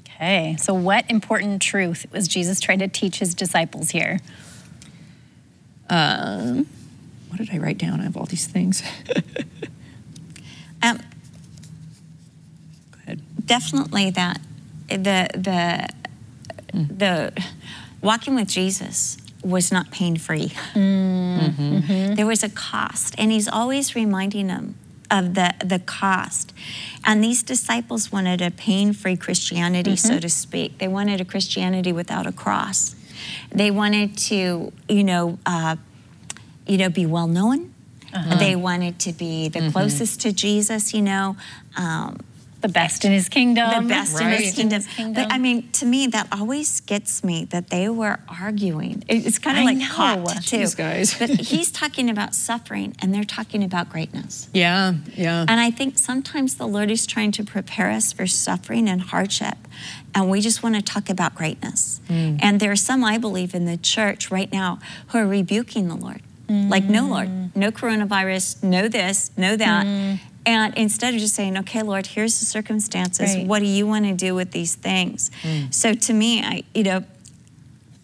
Okay, so what important truth was Jesus trying to teach his disciples here? Um, What did I write down? I have all these things. Um, Go ahead. Definitely that the the the walking with Jesus was not pain free. There was a cost, and he's always reminding them of the the cost. And these disciples wanted a pain free Christianity, so to speak. They wanted a Christianity without a cross. They wanted to, you know, uh, you know, be well known. They wanted to be the closest to Jesus, you know. Um, The best in his kingdom. the best in his kingdom. kingdom. But I mean, to me, that always gets me that they were arguing. It's kind of I like know. caught too. Jeez, guys. but he's talking about suffering, and they're talking about greatness. Yeah, yeah. And I think sometimes the Lord is trying to prepare us for suffering and hardship, and we just want to talk about greatness. Mm. And there are some, I believe, in the church right now who are rebuking the Lord. Like, no, Lord, mm. no coronavirus, no this, no that. Mm. And instead of just saying, okay, Lord, here's the circumstances. Right. What do you want to do with these things? Mm. So to me, I, you know,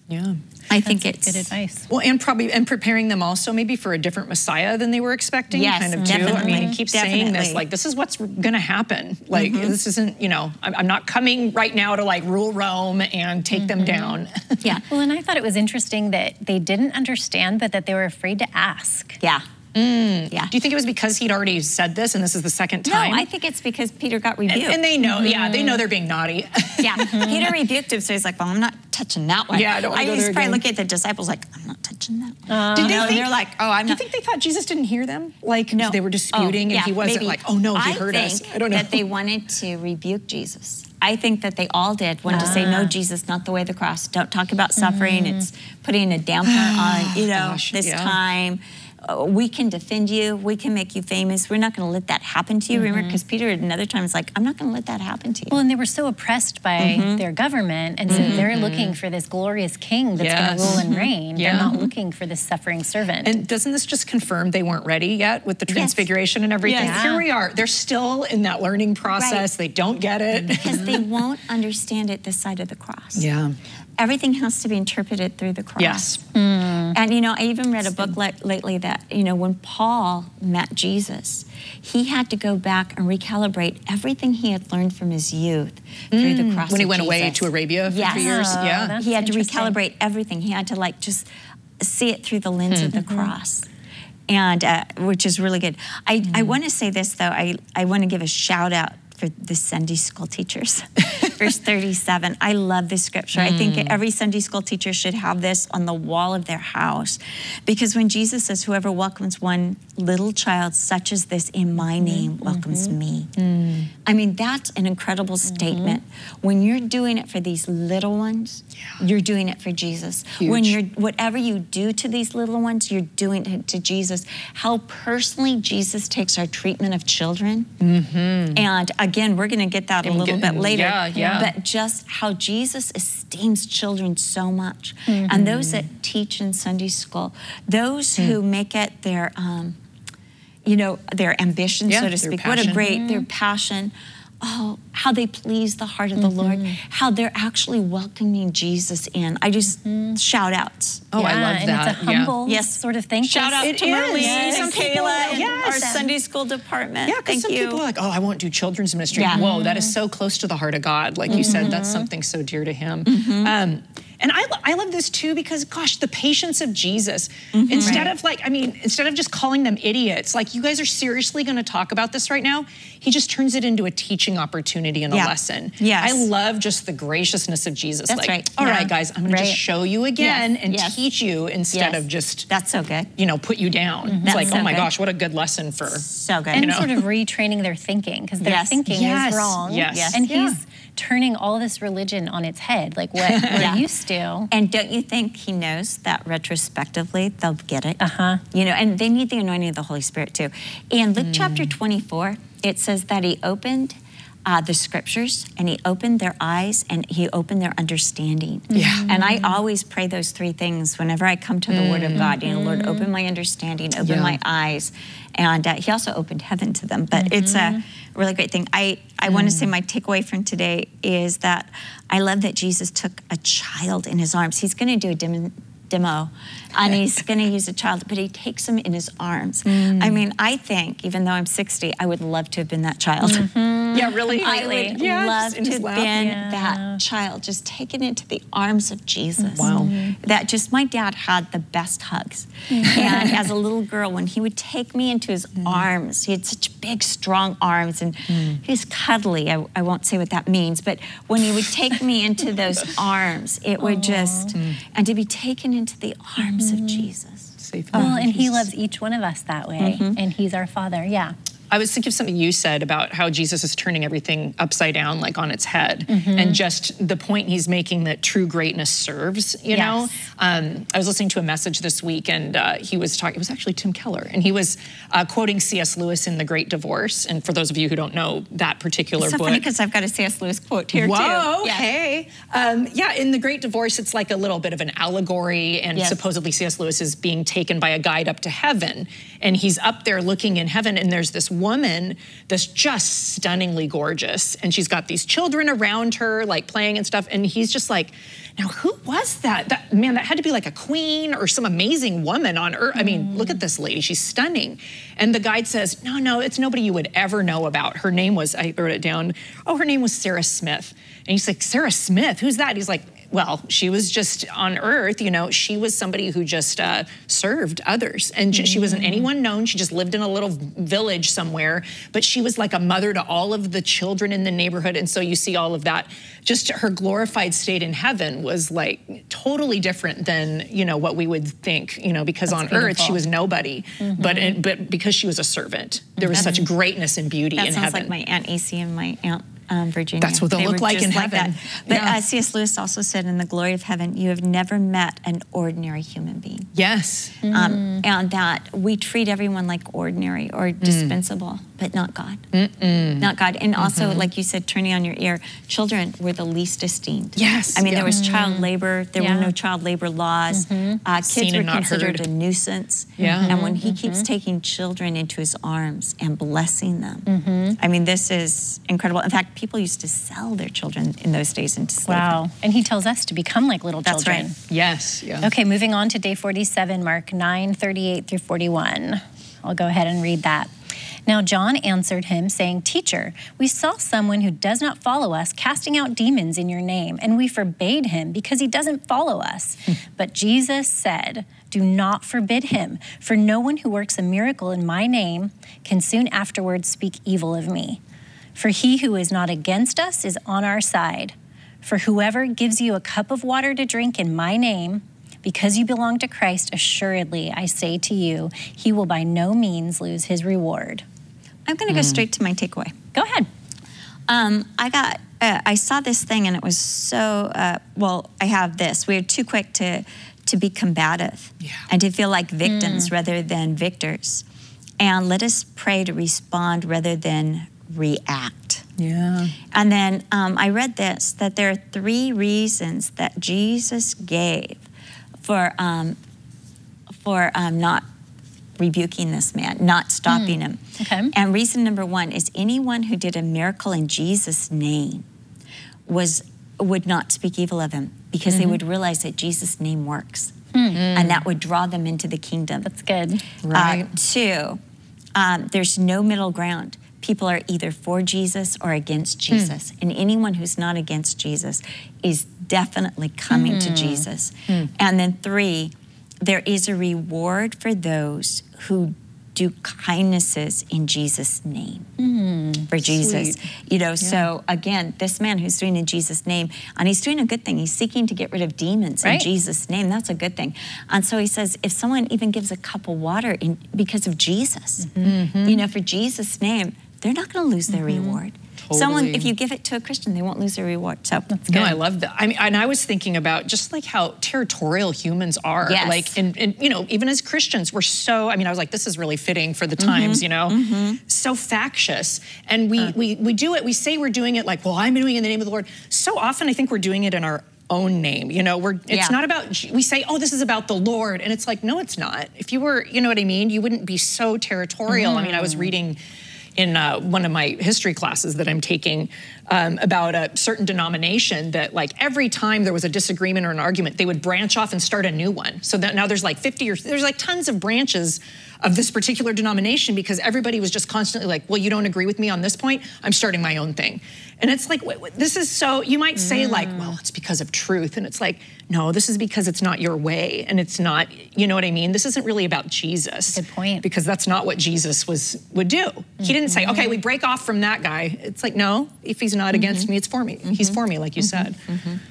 Yeah. I think That's it's good advice. Well, and probably and preparing them also maybe for a different Messiah than they were expecting. Yes, kind of too. I definitely. mean, he keeps saying this like this is what's going to happen. Like mm-hmm. this isn't you know I'm, I'm not coming right now to like rule Rome and take them mm-hmm. down. Yeah. Well, and I thought it was interesting that they didn't understand, but that they were afraid to ask. Yeah. Yeah. Do you think it was because he'd already said this and this is the second time? No, time? I think it's because Peter got rebuked. and they know, yeah, they know they're being naughty. yeah, Peter rebuked him, so he's like, "Well, I'm not touching that one." Yeah, I don't wanna go there probably again. looking at the disciples like, "I'm not touching that." one. Did You know, think- they're like, "Oh, I'm Do you think they thought Jesus didn't hear them? Like no, they were disputing Oh, and he wasn't maybe. like, oh no, he I heard us. think I don't know. That they wanted to rebuke Jesus. I think that they all did wanted to say, Ah. "No, Jesus, not the way of the cross. Don't talk about suffering. It's putting a damper on you know Mm. Gosh, this yeah. time." Uh, we can defend you. We can make you famous. We're not going to let that happen to you. Remember, Mm-hmm. because Peter at another time was like, "I'm not going to let that happen to you." Well, and they were so oppressed by Mm-hmm. their government, and so they're looking for this glorious king that's going to rule and reign. Yeah. They're not looking for this suffering servant. And doesn't this just confirm they weren't ready yet with the transfiguration and everything? Yes. Here we are. They're still in that learning process. They don't get it. because they won't understand it this side of the cross. Yeah. Everything has to be interpreted through the cross. Yes. And you know, I even read a book le- lately that you know when Paul met Jesus, he had to go back and recalibrate everything he had learned from his youth through the cross. Mm. When he of went away to Arabia for Yes. three years. Oh, yeah. he had to recalibrate everything. He had to like just see it through the lens of the Mm-hmm. cross. And uh, which is really good. I, I Mm-hmm. want to say this though. I, I want to give a shout out for the Sunday school teachers. Verse 37. I love this scripture. I think Mm. every Sunday school teacher should have this on the wall of their house. Because when Jesus says, Whoever welcomes one little child such as this in my Mm-hmm. name welcomes me. Mm. I mean, that's an incredible statement. When you're doing it for these little ones, you're doing it for Jesus. When you're whatever you do to these little ones, you're doing it to Jesus. How personally Jesus takes our treatment of children. And again, we're going to get that a little get- bit later. yeah, yeah. But just how Jesus esteems children so much. And those that teach in Sunday school, those who make it their um, you know, their ambition, Yeah, so to their speak. What a passion. great, their mm-hmm. passion. Oh, how they please the heart of the mm-hmm. Lord. How they're actually welcoming Jesus in. I just mm-hmm. shout outs. Oh, I Yeah, love and that. It's a Yeah. humble Yes. sort of thing. Shout out It to is. Marlene Yes. and Some people- Kayla and our yes. Sunday school department. Yeah, because some you. people are like, oh, I won't do children's ministry. Yeah. Whoa, that is so close to the heart of God. Like you said, that's something so dear to Him. Um, and I, I love this too because, gosh, the patience of Jesus. Mm-hmm. Instead of like, I mean, instead of just calling them idiots, like you guys are seriously going to talk about this right now. He just turns it into a teaching opportunity and a lesson. Yes. I love just the graciousness of Jesus. That's like, right. all right, Yeah. guys, I'm going to just show you again Yes. and Yes. teach you instead Yes. of just, That's so good. you know, put you down. Mm-hmm. It's That's like, so oh my good. gosh, what a good lesson for. So good. and know? sort of retraining their thinking because their thinking is wrong. Yes. Yes. And Yeah. he's turning all this religion on its head, like what we're Yeah. used to. And don't you think he knows that retrospectively they'll get it? Uh-huh. You know, and they need the anointing of the Holy Spirit too. In Luke chapter Mm. 24, it says that he opened uh, the scriptures and he opened their eyes and he opened their understanding. Yeah. And I always pray those three things whenever I come to the Word of God. You know, Lord, open my understanding, open Yeah. my eyes. And uh, he also opened heaven to them. But it's a really great thing. I, I want to say my takeaway from today is that I love that Jesus took a child in his arms. He's going to do a demo, demo and he's going to use a child, but he takes him in his arms. I mean, I think, even though I'm 60, I would love to have been that child. Yeah, really? I would Yeah, love to have been Yeah. that child, just taken into the arms of Jesus. Wow. Mm-hmm. That just my dad had the best hugs. and as a little girl, when he would take me into his arms, he had such big, strong arms, and he was cuddly. I, I won't say what that means, but when he would take me into those arms, it would just, and to be taken into the arms of mm-hmm. Jesus. Safe oh, Well, enough. and he loves each one of us that way, mm-hmm. and he's our father. Yeah. I was thinking of something you said about how Jesus is turning everything upside down, like on its head, and just the point he's making that true greatness serves. You know, um, I was listening to a message this week, and uh, he was talking. It was actually Tim Keller, and he was uh, quoting C.S. Lewis in *The Great Divorce*. And for those of you who don't know that particular It's so book, funny because I've got a C.S. Lewis quote here Whoa, too. Yeah. hey. Um, yeah, in The Great Divorce, it's like a little bit of an allegory, and Yes. supposedly C.S. Lewis is being taken by a guide up to heaven. And he's up there looking in heaven, and there's this woman that's just stunningly gorgeous, and she's got these children around her, like playing and stuff. And he's just like, now who was that? That man, that had to be like a queen or some amazing woman on earth. I mean, look at this lady; she's stunning. And the guide says, no, no, it's nobody you would ever know about. Her name was, I wrote it down. Oh, her name was Sarah Smith. And he's like, Sarah Smith, who's that? He's like, well, she was just on earth, you know, she was somebody who just uh, served others. And she, she wasn't anyone known. She just lived in a little village somewhere, but she was like a mother to all of the children in the neighborhood. And so you see all of that. Just her glorified state in heaven was like totally different than, you know, what we would think, you know, because That's on earth she was nobody, but, it, but because she was a servant, there was such greatness and beauty That in sounds like my Aunt AC and my Aunt um, Virginia. That's what they'll They look like in heaven. that. But Yeah. uh, C.S. Lewis also said, in the glory of heaven, you have never met an ordinary human being. yes. Um, and that we treat everyone like ordinary or Mm. But not God. Not God. And also, Mm-hmm. like you said, turning on your ear, children were the least esteemed. Yes, I mean, yeah. there was child mm-hmm. labor, there Yeah. were no child labor laws. Mm-hmm. Uh, kids Seen were considered heard. a nuisance. Yeah. And when he mm-hmm. keeps taking children into his arms and blessing them, I mean, this is incredible. In fact, people used to sell their children in those days into slavery. Wow. And he tells us to become like little That's children. right. Yes. Yeah. Okay, moving on to day 47, Mark 9 38 through 41. I'll go ahead and read that. Now John answered him, saying, Teacher, we saw someone who does not follow us casting out demons in your name, and we forbade him because he doesn't follow us. Hmm. but Jesus said, Do not forbid him, for no one who works a miracle in my name can soon afterwards speak evil of me. For he who is not against us is on our side. For whoever gives you a cup of water to drink in my name, because you belong to Christ, assuredly, I say to you, he will by no means lose his reward. I'm going to go straight to my takeaway. Go ahead. Um, I got, uh, I saw this thing and it was so, uh, well, I have this. We're too quick to, to be combative Yeah. and to feel like victims rather than victors. And let us pray to respond rather than react. Yeah. And then um, I read this that there are three reasons that Jesus gave for um, for um, not rebuking this man, not hmm. stopping him. okay. And reason number one is anyone who did a miracle in Jesus' name was would not speak evil of him because they mm-hmm. would realize that Jesus' name works, hmm. and that would draw them into the kingdom. That's good. Uh, right. Uh, two, um, there's no middle ground. People are either for Jesus or against hmm. Jesus. And anyone who's not against Jesus is definitely coming to Jesus. And then three, there is a reward for those who do kindnesses in Jesus' name. For Jesus. You know, so again, this man who's doing in Jesus' name, and he's doing a good thing. He's seeking to get rid of demons in Jesus' name. That's a good thing. And so he says, if someone even gives a cup of water in because of Jesus, Mm-hmm. you know, for Jesus' name, they're not going to lose their reward. Someone, if you give it to a Christian, they won't lose their reward. So that's No, I love that. I mean, and I was thinking about just like how territorial humans are. Yes. Like, and, and you know, even as Christians, we're so. I mean, I was like, this is really fitting for the Mm-hmm. times. You know, mm-hmm. so factious, and we uh. we we do it. We say we're doing it like, well, I'm doing it in the name of the Lord. So often, I think we're doing it in our own name. You know, we're it's Yeah. not about. We say, oh, this is about the Lord, and it's like, no, it's not. If you were, you know what I mean, you wouldn't be so territorial. I mean, I was mm. reading in uh, one of my history classes that I'm taking um, about a certain denomination that, like, every time there was a disagreement or an argument, they would branch off and start a new one. So now there's like 50 or there's like tons of branches of this particular denomination because everybody was just constantly like, well, you don't agree with me on this point, I'm starting my own thing. And it's like, wait, wait, this is so, you might say, like, well, it's because of truth. And it's like, no, this is because it's not your way. And it's not, you know what I mean? This isn't really about Jesus. Good point. Because that's not what Jesus was would do. He didn't say, okay, we mm-hmm. break off from that guy. It's like, no, if he's not against mm-hmm. me, it's for me. He's for me, like you mm-hmm. said.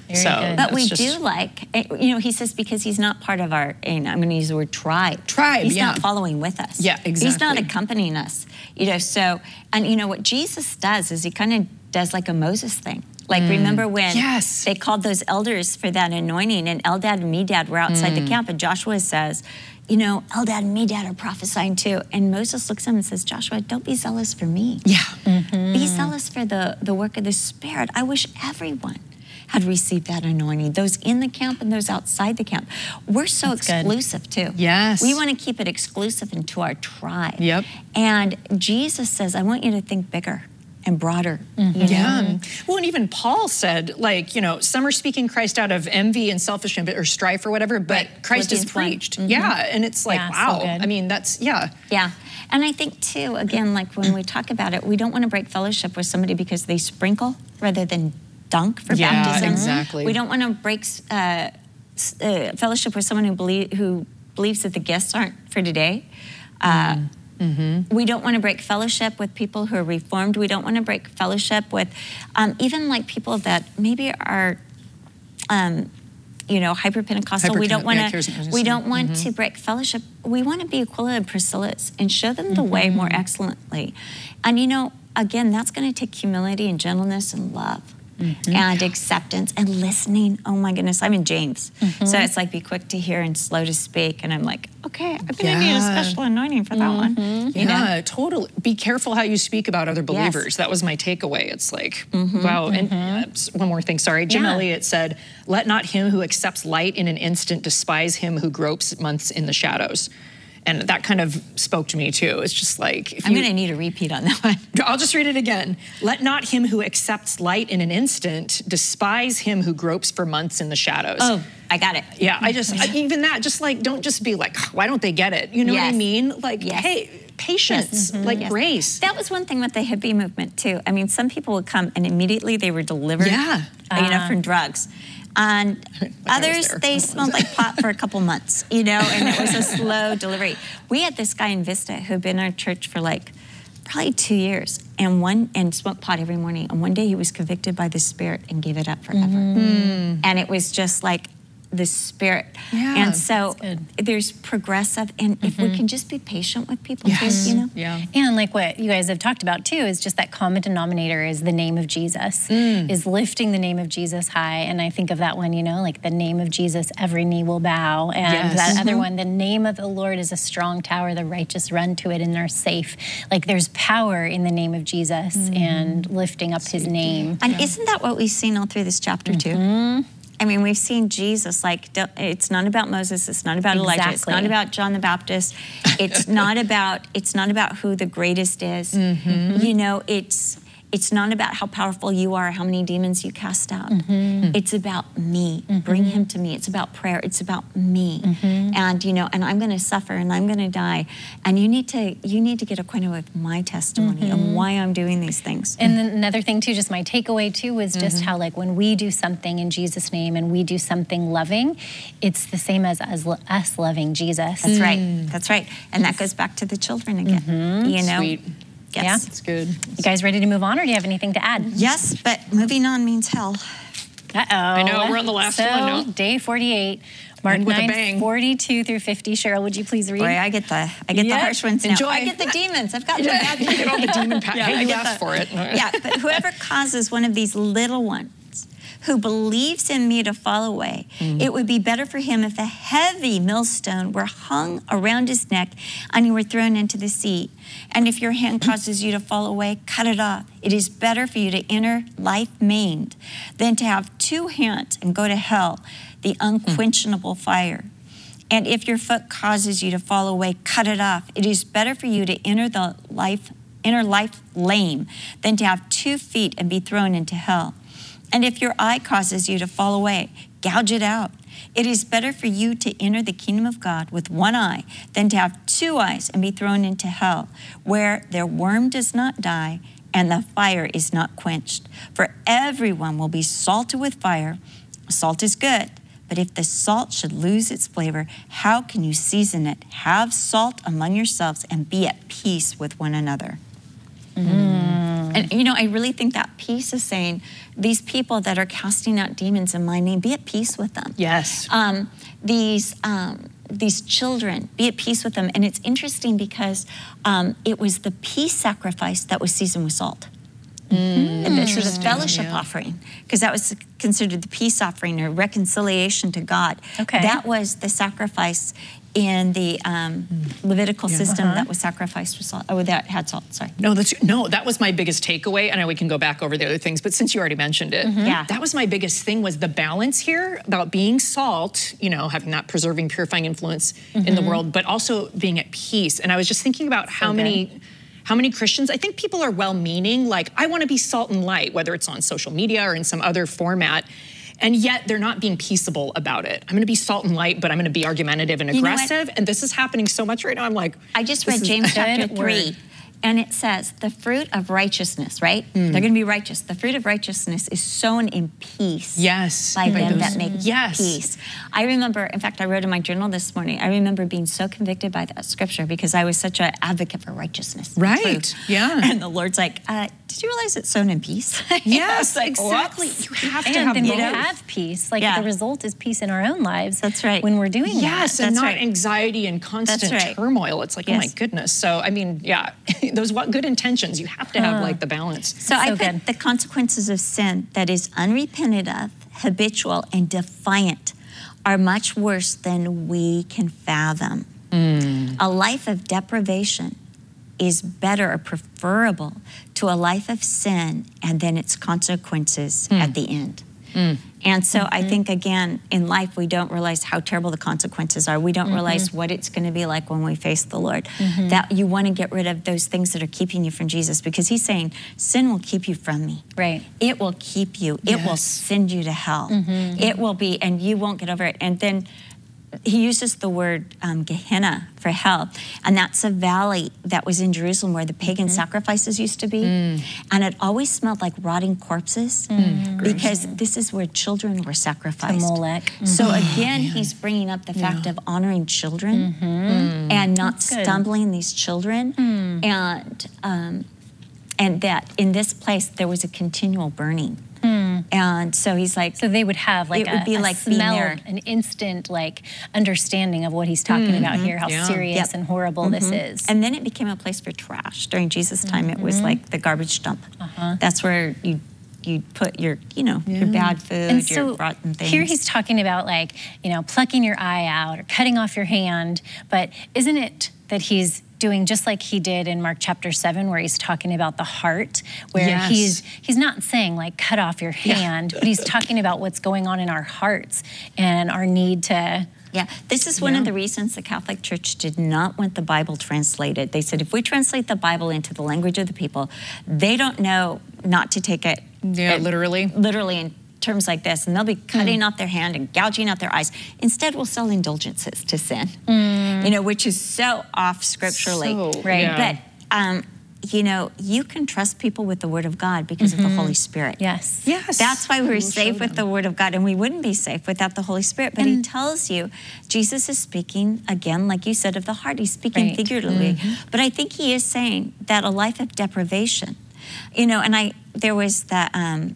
Very so, good. But we just- do like, eh, you know, he says because he's not part of our, and I'm going to use the word tribe. Tribe, He's yeah. not following with us. Yeah, exactly. He's not accompanying us. You know, so, and you know what Jesus does is he kind of does like a Moses thing. Like, remember when Mm. Yes. they called those elders for that anointing, and Eldad and Medad were outside Mm. the camp, and Joshua says, you know, Eldad and Medad are prophesying too. And Moses looks at him and says, Joshua, don't be zealous for me. Yeah. Be zealous for the, the work of the Spirit. I wish everyone had received that anointing. Those in the camp and those outside the camp. We're so That's good. exclusive too. Yes. We want to keep it exclusive into our tribe. Yep. And Jesus says, I want you to think bigger and broader. Mm-hmm. know? Yeah. Well, and even Paul said, like, you know, some are speaking Christ out of envy and selfish ambi- or strife or whatever, but Right. Christ is Philippians preached. Mm-hmm. Yeah. And it's like, Yeah, wow. good. I mean, that's, yeah. Yeah. And I think, too, again, like when we talk about it, we don't want to break fellowship with somebody because they sprinkle rather than dunk for Yeah, baptism. exactly. We don't want to break uh, uh, fellowship with someone who, believe, who believes that the gifts aren't for today. Uh, Mm-hmm. We don't want to break fellowship with people who are reformed. We don't want to break fellowship with um, even like people that maybe are, um, you know, hyper Pentecostal. we don't want yeah, to. We don't want to break fellowship. We want to be Aquila and Priscilla's and show them the way more excellently. And you know, again, that's going to take humility and gentleness and love. Mm-hmm. And acceptance and listening. Oh my goodness, I'm in James. So mm-hmm. it's like be quick to hear and slow to speak. And I'm like, okay, I'm going to need a special anointing for that one. Mm-hmm. You Yeah, know? totally. Be careful how you speak about other believers. That was my takeaway. It's like, wow. And uh, one more thing, sorry. Jim Yeah. Elliot said, Let not him who accepts light in an instant despise him who gropes months in the shadows. And that kind of spoke to me too. It's just like, if I'm going to need a repeat on that one. I'll just read it again. Let not him who accepts light in an instant despise him who gropes for months in the shadows. Oh, I got it. Yeah, I just I, even that just like don't just be like why don't they get it? You know what I mean? Like Yes. hey, patience, mm-hmm. like Yes. grace. That was one thing with the hippie movement too. I mean, some people would come and immediately they were delivered, Yeah. Uh, you know, from uh-huh. drugs. And I others, they smelled like pot for a couple months, you know, and it was a slow delivery. We had this guy in Vista who'd been in our church for like probably two years and one and smoked pot every morning. And one day he was convicted by the spirit and gave it up forever. Mm-hmm. And it was just like the spirit. Yeah, and so there's progressive and if we can just be patient with people Yes. too, you know. Yeah. And like what you guys have talked about too is just that common denominator is the name of Jesus, Mm. is lifting the name of Jesus high. And I think of that one, you know, like the name of Jesus, every knee will bow. And Yes. that other Mm-hmm. one, the name of the Lord is a strong tower, the righteous run to it and are safe. Like there's power in the name of Jesus Mm-hmm. and lifting up his name. And isn't that what we've seen all through this chapter too? I mean, we've seen Jesus like it's not about Moses, it's not about Elijah, it's not about John the Baptist, it's not about it's not about who the greatest is. Mm-hmm. You know, it's it's not about how powerful you are, how many demons you cast out. Mm-hmm. It's about me. Mm-hmm. Bring him to me. It's about prayer. It's about me. Mm-hmm. And you know, and I'm going to suffer and I'm going to die. And you need to you need to get acquainted with my testimony and why I'm doing these things. And then another thing too, just my takeaway too was just Mm-hmm. how like when we do something in Jesus' name and we do something loving, it's the same as, as lo- us loving Jesus. That's right. Mm. That's right. And that goes back to the children again. You know? Sweet. Yes. It's good. You guys ready to move on, or do you have anything to add? Yes, but moving on means hell. Uh oh. I know, we're on the last so, one now. Day 48, Mark And with a 9, bang. 42 through 50. Cheryl, would you please read? Boy, I get the I get Yeah. the harsh ones now. Enjoy. I get the demons. I've got the Yeah, bad you get all the demon pa- hey, I you asked for it. yeah, but whoever causes one of these little ones who believes in me to fall away, mm-hmm. it would be better for him if a heavy millstone were hung around his neck and he were thrown into the sea. And if your hand causes you to fall away, cut it off. It is better for you to enter life maimed than to have two hands and go to hell, the hmm. unquenchable fire. And if your foot causes you to fall away, cut it off. It is better for you to enter the life enter life lame than to have two feet and be thrown into hell. And if your eye causes you to fall away, gouge it out. It is better for you to enter the kingdom of God with one eye than to have two eyes and be thrown into hell, where their worm does not die and the fire is not quenched. For everyone will be salted with fire. Salt is good, but if the salt should lose its flavor, how can you season it? Have salt among yourselves and be at peace with one another. And you know, I really think that peace is saying these people that are casting out demons in my name, be at peace with them. Yes. Um, these um, these children, be at peace with them. And it's interesting because um, it was the peace sacrifice that was seasoned with salt. And This was a fellowship yeah. offering because that was considered the peace offering or reconciliation to God. Okay. That was the sacrifice in the um, hmm. Levitical system that uh-huh. was sacrificed with salt. Oh, that had salt. Sorry. No, that's no. That was my biggest takeaway. I know we can go back over the other things, but since you already mentioned it, mm-hmm. Yeah. that was my biggest thing was the balance here about being salt. You know, having that preserving, purifying influence in the mm-hmm. world, but also being at peace. And I was just thinking about how many. How many Christians? I think people are well meaning, like, I want to be salt and light, whether it's on social media or in some other format. And yet they're not being peaceable about it. I'm going to be salt and light, but I'm going to be argumentative and aggressive. And this is happening so much right now. I'm like, I just read James chapter 3, and it says, The fruit of righteousness, right? Hmm. They're going to be righteous. The fruit of righteousness is sown in peace. Yes. By them those- that make Yes. peace. I remember, in fact, I wrote in my journal this morning, I remember being so convicted by that scripture because I was such an advocate for righteousness. Right. Yeah. And the Lord's like, uh, Did you realize it's sown in peace? Yes, like, exactly. You have to And have then both. have peace. Like Yeah. the result is peace in our own lives. That's right. When we're doing Yes, that. and That's not right. anxiety and constant right. turmoil. It's like, oh my goodness. So, I mean, yeah, those what good intentions. You have to have like the balance. So, I So put good. the consequences of sin that is unrepented of, habitual, and defiant are much worse than we can fathom. Hmm. A life of deprivation is better or preferable to a life of sin and then its consequences hmm. at the end. Hmm. And so I think again in life we don't realize how terrible the consequences are. We don't mm-hmm. realize what it's going to be like when we face the Lord. Mm-hmm. That you want to get rid of those things that are keeping you from Jesus because he's saying sin will keep you from me. Right. It will keep you. It will send you to hell. Mm-hmm. It will be and you won't get over it. And then he uses the word um, Gehenna for hell, and that's a valley that was in Jerusalem where the pagan mm-hmm. sacrifices used to be, mm. and it always smelled like rotting corpses mm. because this is where children were sacrificed. Molech. So mm-hmm. again, he's bringing up the fact of honoring children mm-hmm. and not That's good. stumbling these children, mm. and um, and that in this place there was a continual burning, Mm-hmm. and so he's like, So they would have like It would be a like being smell, there. an instant like understanding of what he's talking about mm-hmm. here, how Yeah. serious Yep. and horrible this mm-hmm. is. And then it became a place for trash. During Jesus' time, it was like the garbage dump. Uh-huh. That's where you you put your you know your bad food, And your so rotten things. here he's talking about like, you know, plucking your eye out or cutting off your hand. But isn't it that he's doing just like he did in Mark chapter seven, where he's talking about the heart, where Yes. he's he's not saying like cut off your hand, but he's talking about what's going on in our hearts and our need to Yeah, this is one of the reasons the Catholic Church did not want the Bible translated. They said if we translate the Bible into the language of the people, they don't know not to take it Yeah, it- literally. literally in terms like this, and they'll be cutting off their hand and gouging out their eyes. Instead, we'll sell indulgences to sin, you know, which is so off scripturally. So, Right. yeah. But um, you know, you can trust people with the Word of God because of the Holy Spirit. yes. yes. That's why we're We'll safe with the. Word of God, and we wouldn't be safe without the Holy Spirit. But He tells you, Jesus is speaking again, like you said, of the heart. He's speaking Right. figuratively, but I think He is saying that a life of deprivation, you know. And I there was that um,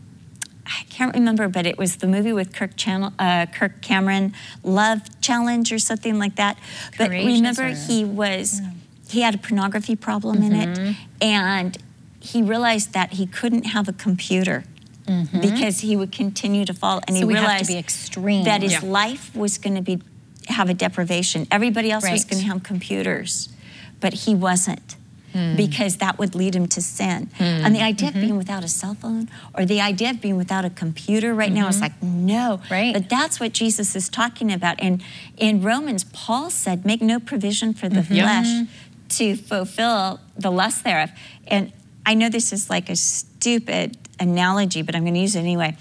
I can't remember, but it was the movie with Kirk, Channel, uh, Kirk Cameron, Love Challenge or something like that. But Courageous remember, or- he was he had a pornography problem in Mm-hmm. it, and he realized that he couldn't have a computer because he would continue to fall, and Mm-hmm. So he we have to realized that his Yeah. life was going to be have a deprivation. Everybody else was going to have computers, but he wasn't. Hmm. Because that would lead him to sin. And the idea Mm-hmm. of being without a cell phone or the idea of being without a computer right now is like, no. Mm-hmm. Right. But that's what Jesus is talking about. And in Romans, Paul said, make no provision for the Mm-hmm. flesh to fulfill the lust thereof. And I know this is like a stupid analogy, but I'm going to use it anyway.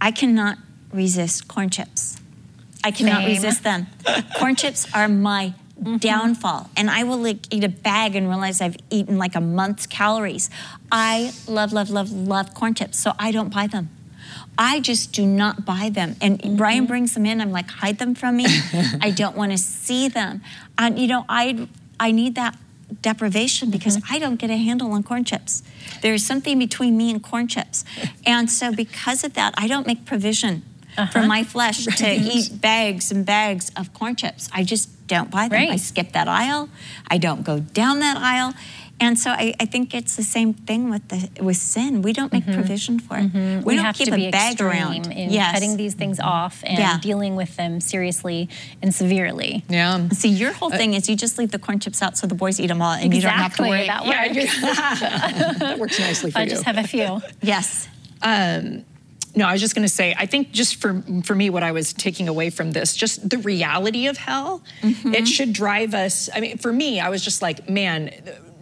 I cannot resist corn chips. I cannot Same. resist them. corn chips are my Mm-hmm. downfall, and I will like eat a bag and realize I've eaten like a month's calories. I love, love, love, love corn chips, so I don't buy them. I just do not buy them. And mm-hmm. Brian brings them in. I'm like, hide them from me. I don't want to see them. And you know, I I need that deprivation because mm-hmm. I don't get a handle on corn chips. There's something between me and corn chips. And so because of that, I don't make provision for uh-huh. my flesh to eat bags and bags of corn chips. I just don't buy them. I skip that aisle. I don't go down that aisle. And so I, I think it's the same thing with the with sin. We don't make mm-hmm. provision for it. Mm-hmm. We, we don't have keep to be a bag extreme around. in yes. cutting these things off and Yeah. dealing with them seriously and severely. Yeah. See, your whole uh, thing is you just leave the corn chips out so the boys eat them all, and you don't have to Exactly, worry. that Yeah, that works nicely for I you. just have a few. Yes. Um, No, I was just going to say, I think just for for me, what I was taking away from this, just the reality of hell, mm-hmm. it should drive us. I mean, for me, I was just like, man,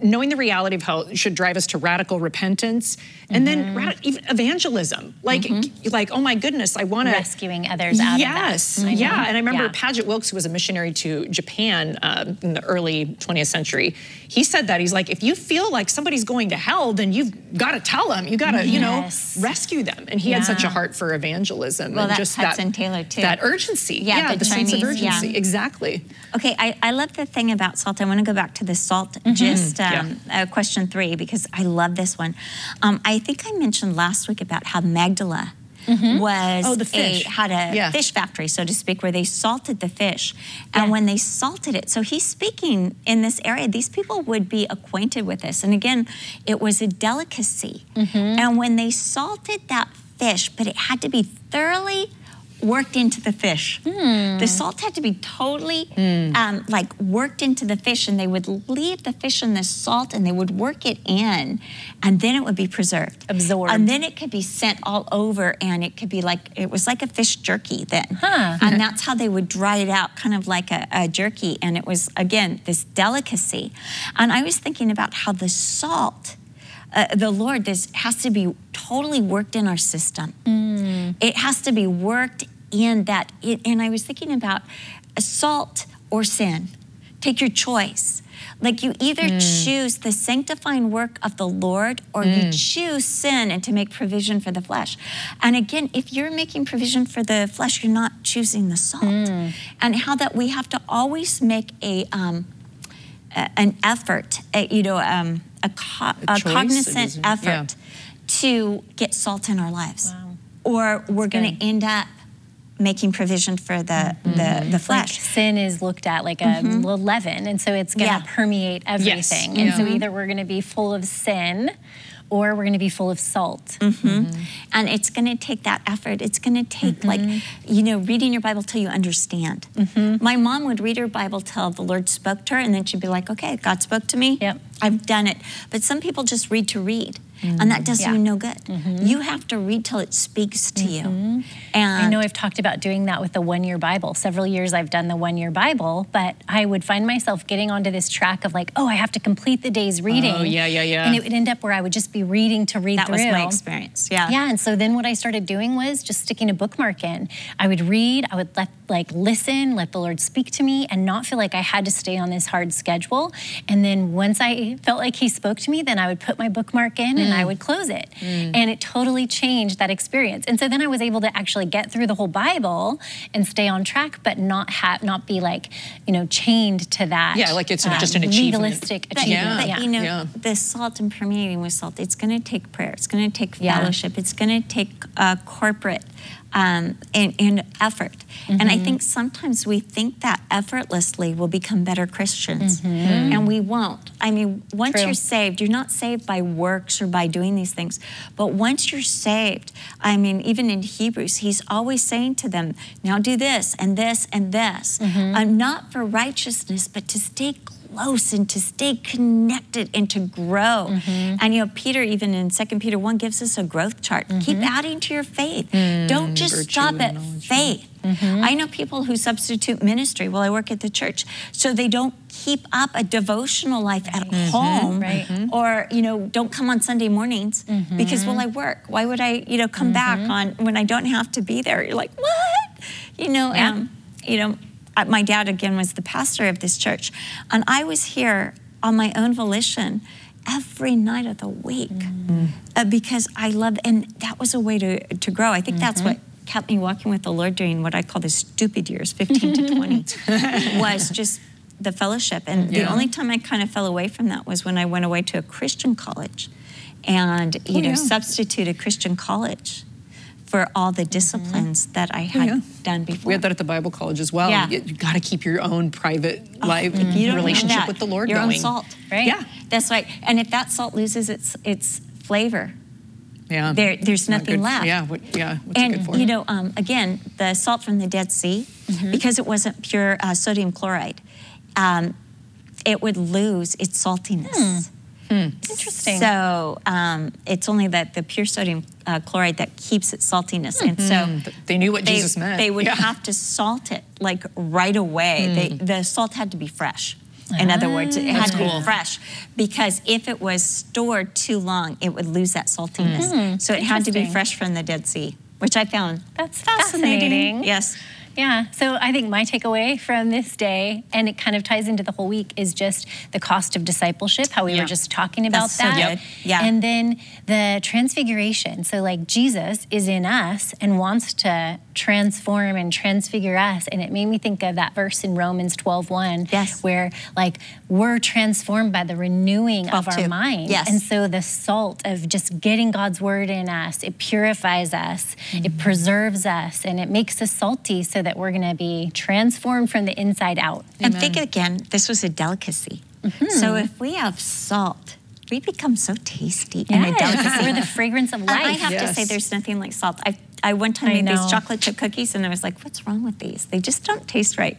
knowing the reality of hell should drive us to radical repentance and then even evangelism. Like, like, oh my goodness, I want to Rescuing others out yes, of that. I know. yeah. And I remember Yeah. Paget Wilkes, who was a missionary to Japan um, in the early 20th century, he said that he's like, if you feel like somebody's going to hell, then you've got to tell them. You got to, you know, rescue them. And he had such a heart for evangelism Well, and just Hudson that Taylor, too. that urgency. Yeah, the, the sense of Chinese, yeah. urgency. Exactly. Okay, I, I love the thing about salt. I want to go back to the salt, just um, Yeah. uh, question three, because I love this one. Um, I think I mentioned last week about how Magdala mm-hmm. was Oh, the fish. A, had a Yeah. fish factory, so to speak, where they salted the fish. And Yeah. when they salted it, so he's speaking in this area, these people would be acquainted with this. And again, it was a delicacy. Mm-hmm. And when they salted that fish, but it had to be thoroughly worked into the fish. The salt had to be totally um, like worked into the fish, and they would leave the fish in the salt and they would work it in, and then it would be preserved, Absorbed. and then it could be sent all over, and it could be like it was like a fish jerky then, Huh. and that's how they would dry it out, kind of like a, a jerky, and it was again this delicacy, and I was thinking about how the salt. Uh, the Lord, this has to be totally worked in our system. It has to be worked in that. It, and I was thinking about salt or sin. Take your choice. Like you either choose the sanctifying work of the Lord or you choose sin and to make provision for the flesh. And again, if you're making provision for the flesh, you're not choosing the salt. And how that we have to always make a um, a- an effort, a, you know, um, a, co- A a cognizant is, yeah. effort to get salt in our lives, Wow. or we're going to end up making provision for the Mm-hmm. the, the Like flesh. sin is looked at like a little leaven, and so it's going to Yeah. permeate everything. And so either we're going to be full of sin, or we're going to be full of salt. Mm-hmm. Mm-hmm. And it's going to take that effort. It's going to take, like, Mm-hmm. you know, reading your Bible till you understand. Mm-hmm. My mom would read her Bible till the Lord spoke to her, and then she'd be like, okay, God spoke to me. Yep. I've done it. But some people just read to read, Mm-hmm. and that does Yeah. you no good. Mm-hmm. You have to read till it speaks to you. Mm-hmm. And I know I've talked about doing that with the one year Bible. Several years I've done the one year Bible, but I would find myself getting onto this track of like, oh, I have to complete the day's oh, reading. Oh, yeah, yeah, yeah. And it would end up where I would just be reading to read that through. was my experience. Yeah. Yeah, and so then what I started doing was just sticking a bookmark in. I would read, I would let like listen, let the Lord speak to me, and not feel like I had to stay on this hard schedule. And then once I felt like He spoke to me, then I would put my bookmark in and I Mm. would close it. And it totally changed that experience. And so then I was able to actually get through the whole Bible and stay on track, but not have not be like, you know, chained to that. Yeah, like it's um, just an achievement. legalistic But, achievement. but yeah. you know, Yeah. the salt and permeating with salt, it's going to take prayer. It's going to take Yeah. fellowship. It's going to take uh, corporate um, and, and effort. And Mm-hmm. I think sometimes we think that effortlessly we'll become better Christians, Mm-hmm. and we won't. I mean, once True. you're saved, you're not saved by works or by doing these things. But once you're saved, I mean, even in Hebrews, he's always saying to them, now do this and this and this. Mm-hmm. Uh, not for righteousness, but to stay close and to stay connected and to grow. Mm-hmm. And you know, Peter, even in 2 Peter 1, gives us a growth chart. Mm-hmm. Keep adding to your faith. Don't just virtue stop at knowledge, faith. Mm-hmm. I know people who substitute ministry while I work at the church, so they don't keep up a devotional life at home, Right. Mhm. or you know, don't come on Sunday mornings because well, I work. Why would I, you know, come back on when I don't have to be there? You're like, what? You know, Yeah. um, you know, my dad again was the pastor of this church, and I was here on my own volition every night of the week uh, because I loved, and that was a way to to grow. I think that's what kept me walking with the Lord during what I call the stupid years, 15 to 20, was just the fellowship. And the only time I kind of fell away from that was when I went away to a Christian college and, you Oh, know, yeah. substituted Christian college for all the disciplines that I had yeah. done before. We had that at the Bible college as well. Yeah. You, got to keep your own private life If you don't relationship that, with the Lord your going. own salt. Right? Yeah. That's right. And if that salt loses its its flavor, Yeah. There- there's Not nothing good- left. Yeah. What, yeah. What's it good and for? you know, um, again, the salt from the Dead Sea, Mm-hmm. because it wasn't pure uh, sodium chloride, um, it would lose its saltiness. Hmm. Interesting. So um, it's only that the pure sodium uh, chloride that keeps its saltiness, and so hmm. they knew what they, Jesus meant. they would Yeah. have to salt it like right away. They, hmm. the salt had to be fresh. In other words, it ah, had to cool. be fresh because if it was stored too long, it would lose that saltiness. So it had to be fresh from the Dead Sea, which I found That's fascinating. fascinating. Yes. Yeah. So I think my takeaway from this day, and it kind of ties into the whole week, is just the cost of discipleship, how we Yeah. were just talking about That's so that. good. Yeah. And then the transfiguration. So, like, Jesus is in us and wants to transform and transfigure us. And it made me think of that verse in Romans 12 1, Yes. where, like, we're transformed by the renewing of our 12:2. mind. Yes. And so the salt of just getting God's word in us, it purifies us, it mm-hmm. preserves us, and it makes us salty so that we're going to be transformed from the inside out. And think again, this was a delicacy. Mm-hmm. So if we have salt, we become so tasty and a Yes, delicacy. we're the fragrance of And I life. have to say, there's nothing like salt. I, I one time I made know. these chocolate chip cookies, and I was like, "What's wrong with these? They just don't taste right."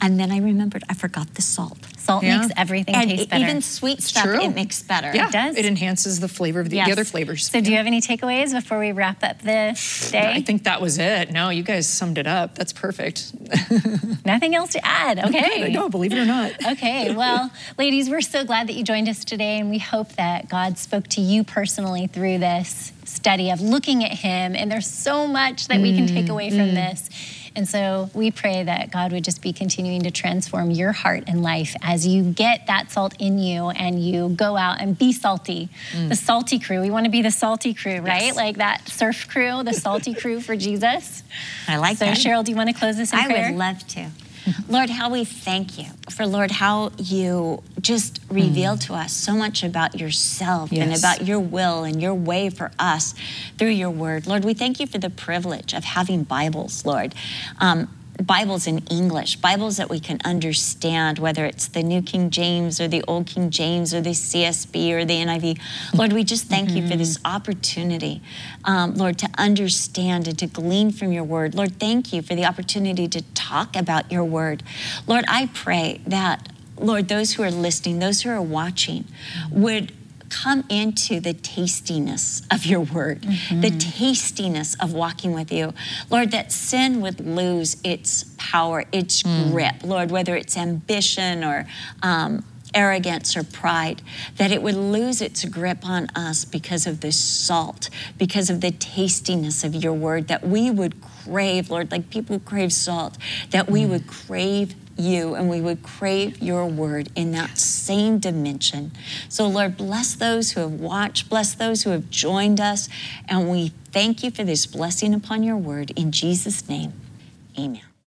And then I remembered I forgot the salt. Salt Yeah. makes everything and taste it- better. even sweet stuff, true. it makes better. yeah, it does. It enhances the flavor of the, Yes. the other flavors. so, do you have any takeaways before we wrap up the day? I think that was it. No, you guys summed it up. That's perfect. Nothing else to add. Okay. no, believe it or not. Okay, well, ladies, we're so glad that you joined us today, and we hope that God spoke to you personally through this study of looking at Him. And there's so much that we can take mm, away from mm. this. And so we pray that God would just be continuing to transform your heart and life as you get that salt in you and you go out and be salty. Mm. The salty crew. We want to be the salty crew, right? Yes. Like that surf crew, the salty crew for Jesus. I like So, that. So, Cheryl, do you want to close this in I prayer? would love to. Lord, how we thank you for, Lord, how you just reveal to us so much about yourself and about your will and your way for us through your word. Lord, we thank you for the privilege of having Bibles, Lord. Um, Bibles in English, Bibles that we can understand, whether it's the New King James or the Old King James or the CSB or the NIV. Lord, we just thank you for this opportunity, um, Lord, to understand and to glean from your word. Lord, thank you for the opportunity to talk about your word. Lord, I pray that, Lord, those who are listening, those who are watching, would come into the tastiness of your word, the tastiness of walking with you. Lord, that sin would lose its power, its grip, Lord, whether it's ambition or um, arrogance or pride, that it would lose its grip on us because of the salt, because of the tastiness of your word, that we would crave, Lord, like people crave salt, that we would crave you and we would crave your word in that same dimension. So, Lord, bless those who have watched, bless those who have joined us, and we thank you for this blessing upon your word. In Jesus' name, amen.